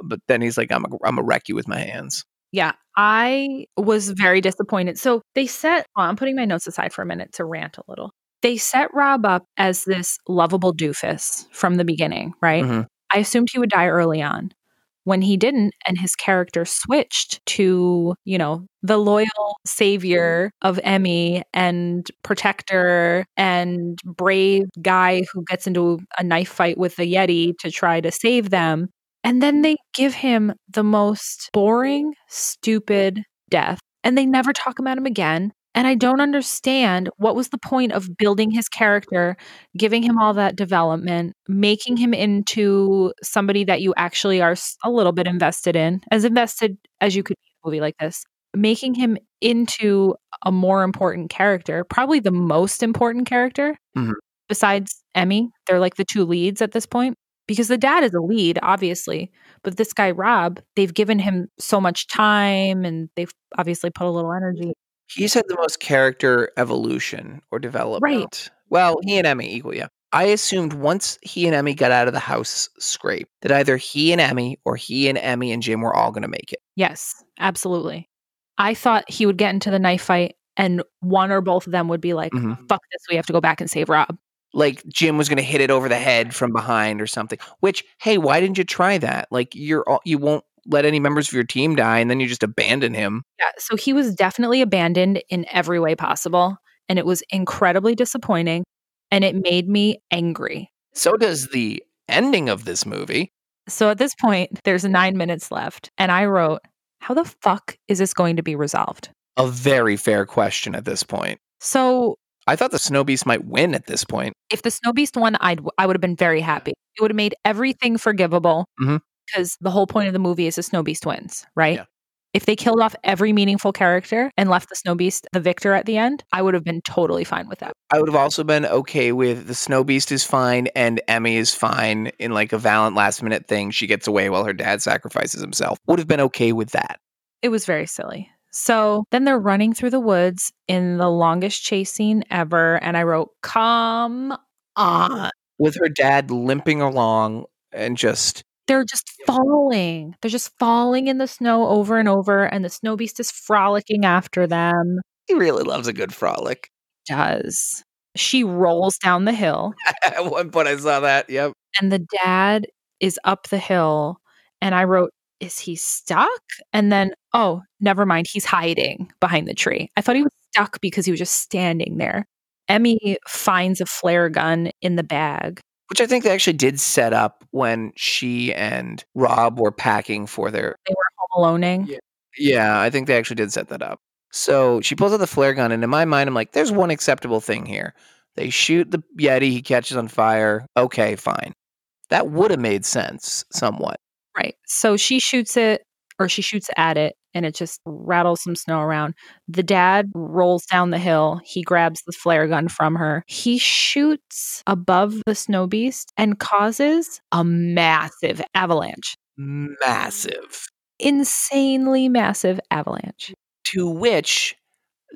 A: But then he's like, I'm a, I'm a wreck you with my hands.
B: Yeah, I was very disappointed. So they set, oh, I'm putting my notes aside for a minute to rant a little. They set Rob up as this lovable doofus from the beginning, right?
A: Mhm.
B: I assumed he would die early on. When he didn't, and his character switched to, you know, the loyal savior of Emmy and protector and brave guy who gets into a knife fight with the Yeti to try to save them. And then they give him the most boring, stupid death. And they never talk about him again. And I don't understand what was the point of building his character, giving him all that development, making him into somebody that you actually are a little bit invested in, as invested as you could be in a movie like this, making him into a more important character, probably the most important character
A: Mhm.
B: besides Emmy. They're like the two leads at this point because the dad is a lead, obviously, but this guy, Rob, they've given him so much time and they've obviously put a little energy.
A: He's had the most character evolution or development. Right. Well, he and Emmy equal, yeah. I assumed once he and Emmy got out of the house scrape that either he and Emmy or he and Emmy and Jim were all going to make it.
B: Yes, absolutely. I thought he would get into the knife fight and one or both of them would be like,
A: Mhm.
B: fuck this, we have to go back and save Rob.
A: Like Jim was going to hit it over the head from behind or something. Which, hey, why didn't you try that? Like you're all, you won't let any members of your team die, and then you just abandon him.
B: Yeah, so he was definitely abandoned in every way possible. And it was incredibly disappointing. And it made me angry.
A: So does the ending of this movie.
B: So at this point, there's nine minutes left. And I wrote, how the fuck is this going to be resolved?
A: A very fair question at this point.
B: So
A: I thought the Snow Beast might win at this point.
B: if the Snow Beast won, I'd I would have been very happy. It would have made everything forgivable
A: Mhm.
B: Because the whole point of the movie is the Snow Beast wins, right?
A: Yeah.
B: If they killed off every meaningful character and left the Snow Beast the victor at the end, I would have been totally fine with that.
A: I would have also been okay with the Snow Beast is fine and Emmy is fine in like a valiant last minute thing. She gets away while her dad sacrifices himself. Would have been okay with that.
B: It was very silly. So then they're running through the woods in the longest chase scene ever. And I wrote, come on.
A: With her dad limping along and just
B: They're just falling. They're just falling in the snow over and over. And the snow beast is frolicking after them.
A: he really loves a good frolic.
B: Does. She rolls down the hill,
A: At one point I saw that. Yep.
B: and the dad is up the hill. And I wrote, is he stuck? And then, oh, never mind. He's hiding behind the tree. I thought he was stuck because he was just standing there. Emmy finds a flare gun in the bag.
A: Which I think they actually did set up when she and Rob were packing for their
B: They were home aloneing.
A: Yeah. Yeah, I think they actually did set that up. So she pulls out the flare gun, and in my mind, I'm like, there's one acceptable thing here. They shoot the Yeti, he catches on fire. Okay, fine. That would have made sense somewhat.
B: Right. So she shoots it, or she shoots at it, and it just rattles some snow around. The dad rolls down the hill. He grabs the flare gun from her. He shoots above the snow beast and causes a massive avalanche.
A: Massive.
B: Insanely massive avalanche.
A: To which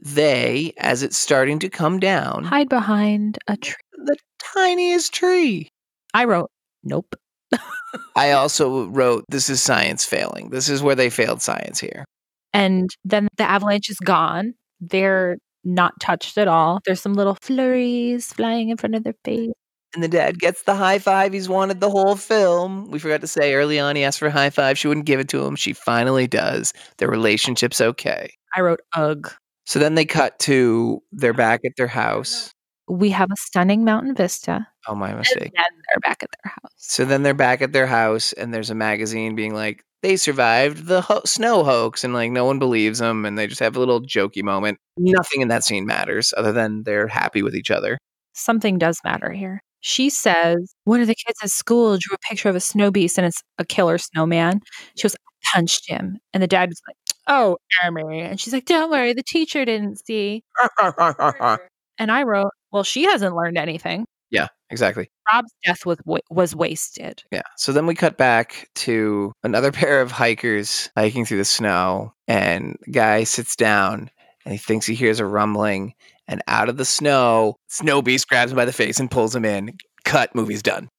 A: they, as it's starting to come down,
B: Hide behind a tree.
A: the tiniest tree.
B: I wrote, nope.
A: I also wrote, this is science failing. This is where they failed science here.
B: And then the avalanche is gone. They're not touched at all. There's some little flurries flying in front of their face.
A: And the dad gets the high five he's wanted the whole film. We forgot to say early on he asked for a high five. She wouldn't give it to him. She finally does. Their relationship's okay.
B: I wrote, ugh.
A: So then they cut to they're back at their house.
B: We have a stunning mountain vista.
A: Oh, my
B: And
A: mistake.
B: then they're back at their house.
A: So then they're back at their house, and there's a magazine being like, they survived the ho- snow hoax, and like no one believes them, and they just have a little jokey moment. Nothing in that scene matters other than they're happy with each other.
B: Something does matter here. She says, one of the kids at school drew a picture of a snow beast and it's a killer snowman. She goes, I punched him. And the dad was like, oh, Emmy. And she's like, don't worry, the teacher didn't see. And I wrote, well, she hasn't learned anything.
A: Yeah. exactly.
B: Rob's death was wa- was wasted.
A: Yeah. So then we cut back to another pair of hikers hiking through the snow, and the guy sits down and he thinks he hears a rumbling, and out of the snow, Snow Beast grabs him by the face and pulls him in. Cut. Movie's done.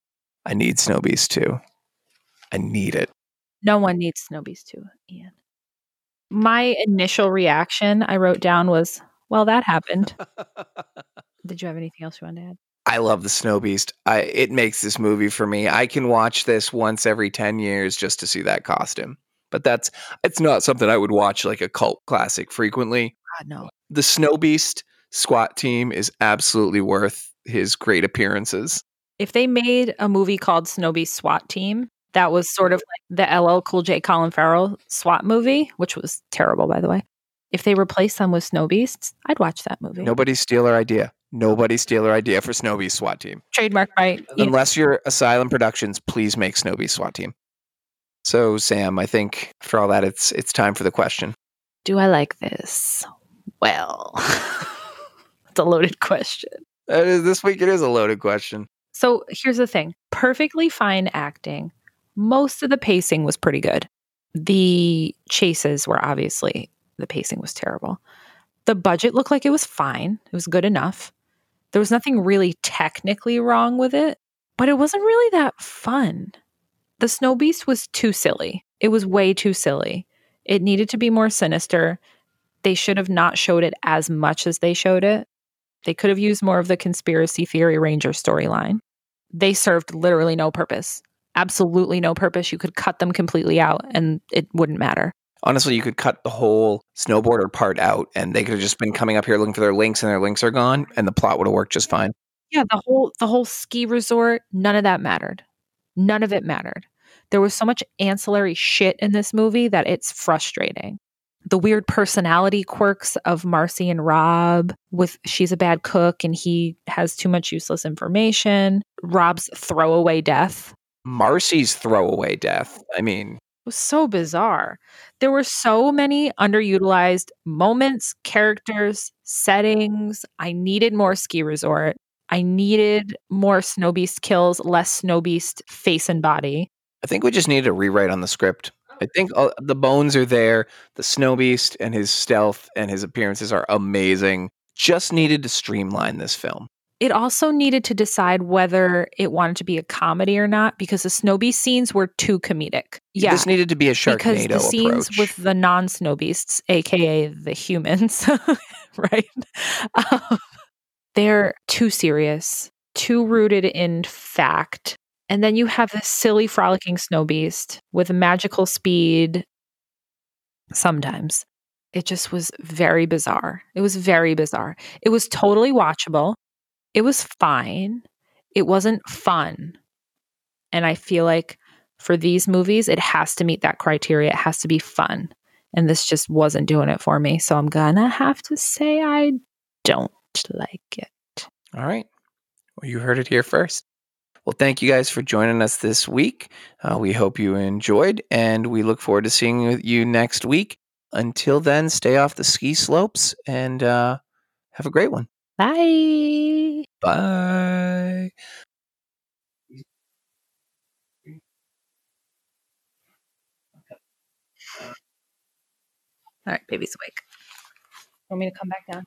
A: I need Snow Beast too. I need it.
B: No one needs Snow Beast too, Ian. My initial reaction I wrote down was, "Well, that happened." Did you have anything else you wanted to add?
A: I love the Snow Beast. I it makes this movie for me. I can watch this once every 10 years just to see that costume. But that's it's not something I would watch like a cult classic frequently.
B: God, no.
A: The Snow Beast squat team is absolutely worth his great appearances.
B: If they made a movie called Snow Beast SWAT Team, that was sort of like the LL Cool J Colin Farrell SWAT movie, which was terrible, by the way. If they replaced them with Snow Beasts, I'd watch that movie.
A: Nobody steal our idea. Nobody steal our idea for Snow Beast SWAT team.
B: Trademark Ian.
A: Unless you're Asylum Productions, please make Snow Beast SWAT team. So Sam, I think for all that it's it's time for the question.
B: Do I like this? Well, it's a loaded question.
A: Is, this week it is a loaded question.
B: So here's the thing perfectly fine acting. Most of the pacing was pretty good. The chases were obviously, the pacing was terrible. The budget looked like it was fine, it was good enough. There was nothing really technically wrong with it, but it wasn't really that fun. The Snow Beast was too silly. It was way too silly. It needed to be more sinister. They should have not showed it as much as they showed it. They could have used more of the conspiracy theory ranger storyline. They served literally no purpose. Absolutely no purpose. You could cut them completely out and it wouldn't matter.
A: Honestly, you could cut the whole snowboarder part out and they could have just been coming up here looking for their lynx and their lynx are gone and the plot would have worked just fine.
B: Yeah, the whole the whole ski resort, none of that mattered. None of it mattered. There was so much ancillary shit in this movie that it's frustrating. The weird personality quirks of Marcy and Rob with she's a bad cook and he has too much useless information. Rob's throwaway death
A: Marcy's throwaway death. I mean,
B: was so bizarre. There were so many underutilized moments, characters, settings. I needed more ski resort. I needed more Snow Beast kills, less Snow Beast face and body.
A: I think we just needed a rewrite on the script. I think uh, the bones are there. The Snow Beast and his stealth and his appearances are amazing. Just needed to streamline this film.
B: It also needed to decide whether it wanted to be a comedy or not because the Snow Beast scenes were too comedic. Yeah.
A: This needed to be a
B: because the scenes
A: approach.
B: with the non-snow beasts aka the humans right? Um, they're too serious too rooted in fact. And then you have this silly frolicking snow beast with magical speed. Sometimes. It just was very bizarre. It was very bizarre. It was totally watchable it was fine it wasn't fun and i feel like for these movies, it has to meet that criteria. It has to be fun. And this just wasn't doing it for me. So I'm gonna have to say I don't like it.
A: All right. Well, you heard it here first. Well, thank you guys for joining us this week. Uh, we hope you enjoyed, and we look forward to seeing you next week. Until then, stay off the ski slopes and uh, have a great one.
B: Bye.
A: Bye.
B: All right, baby's awake. Want me to come back down?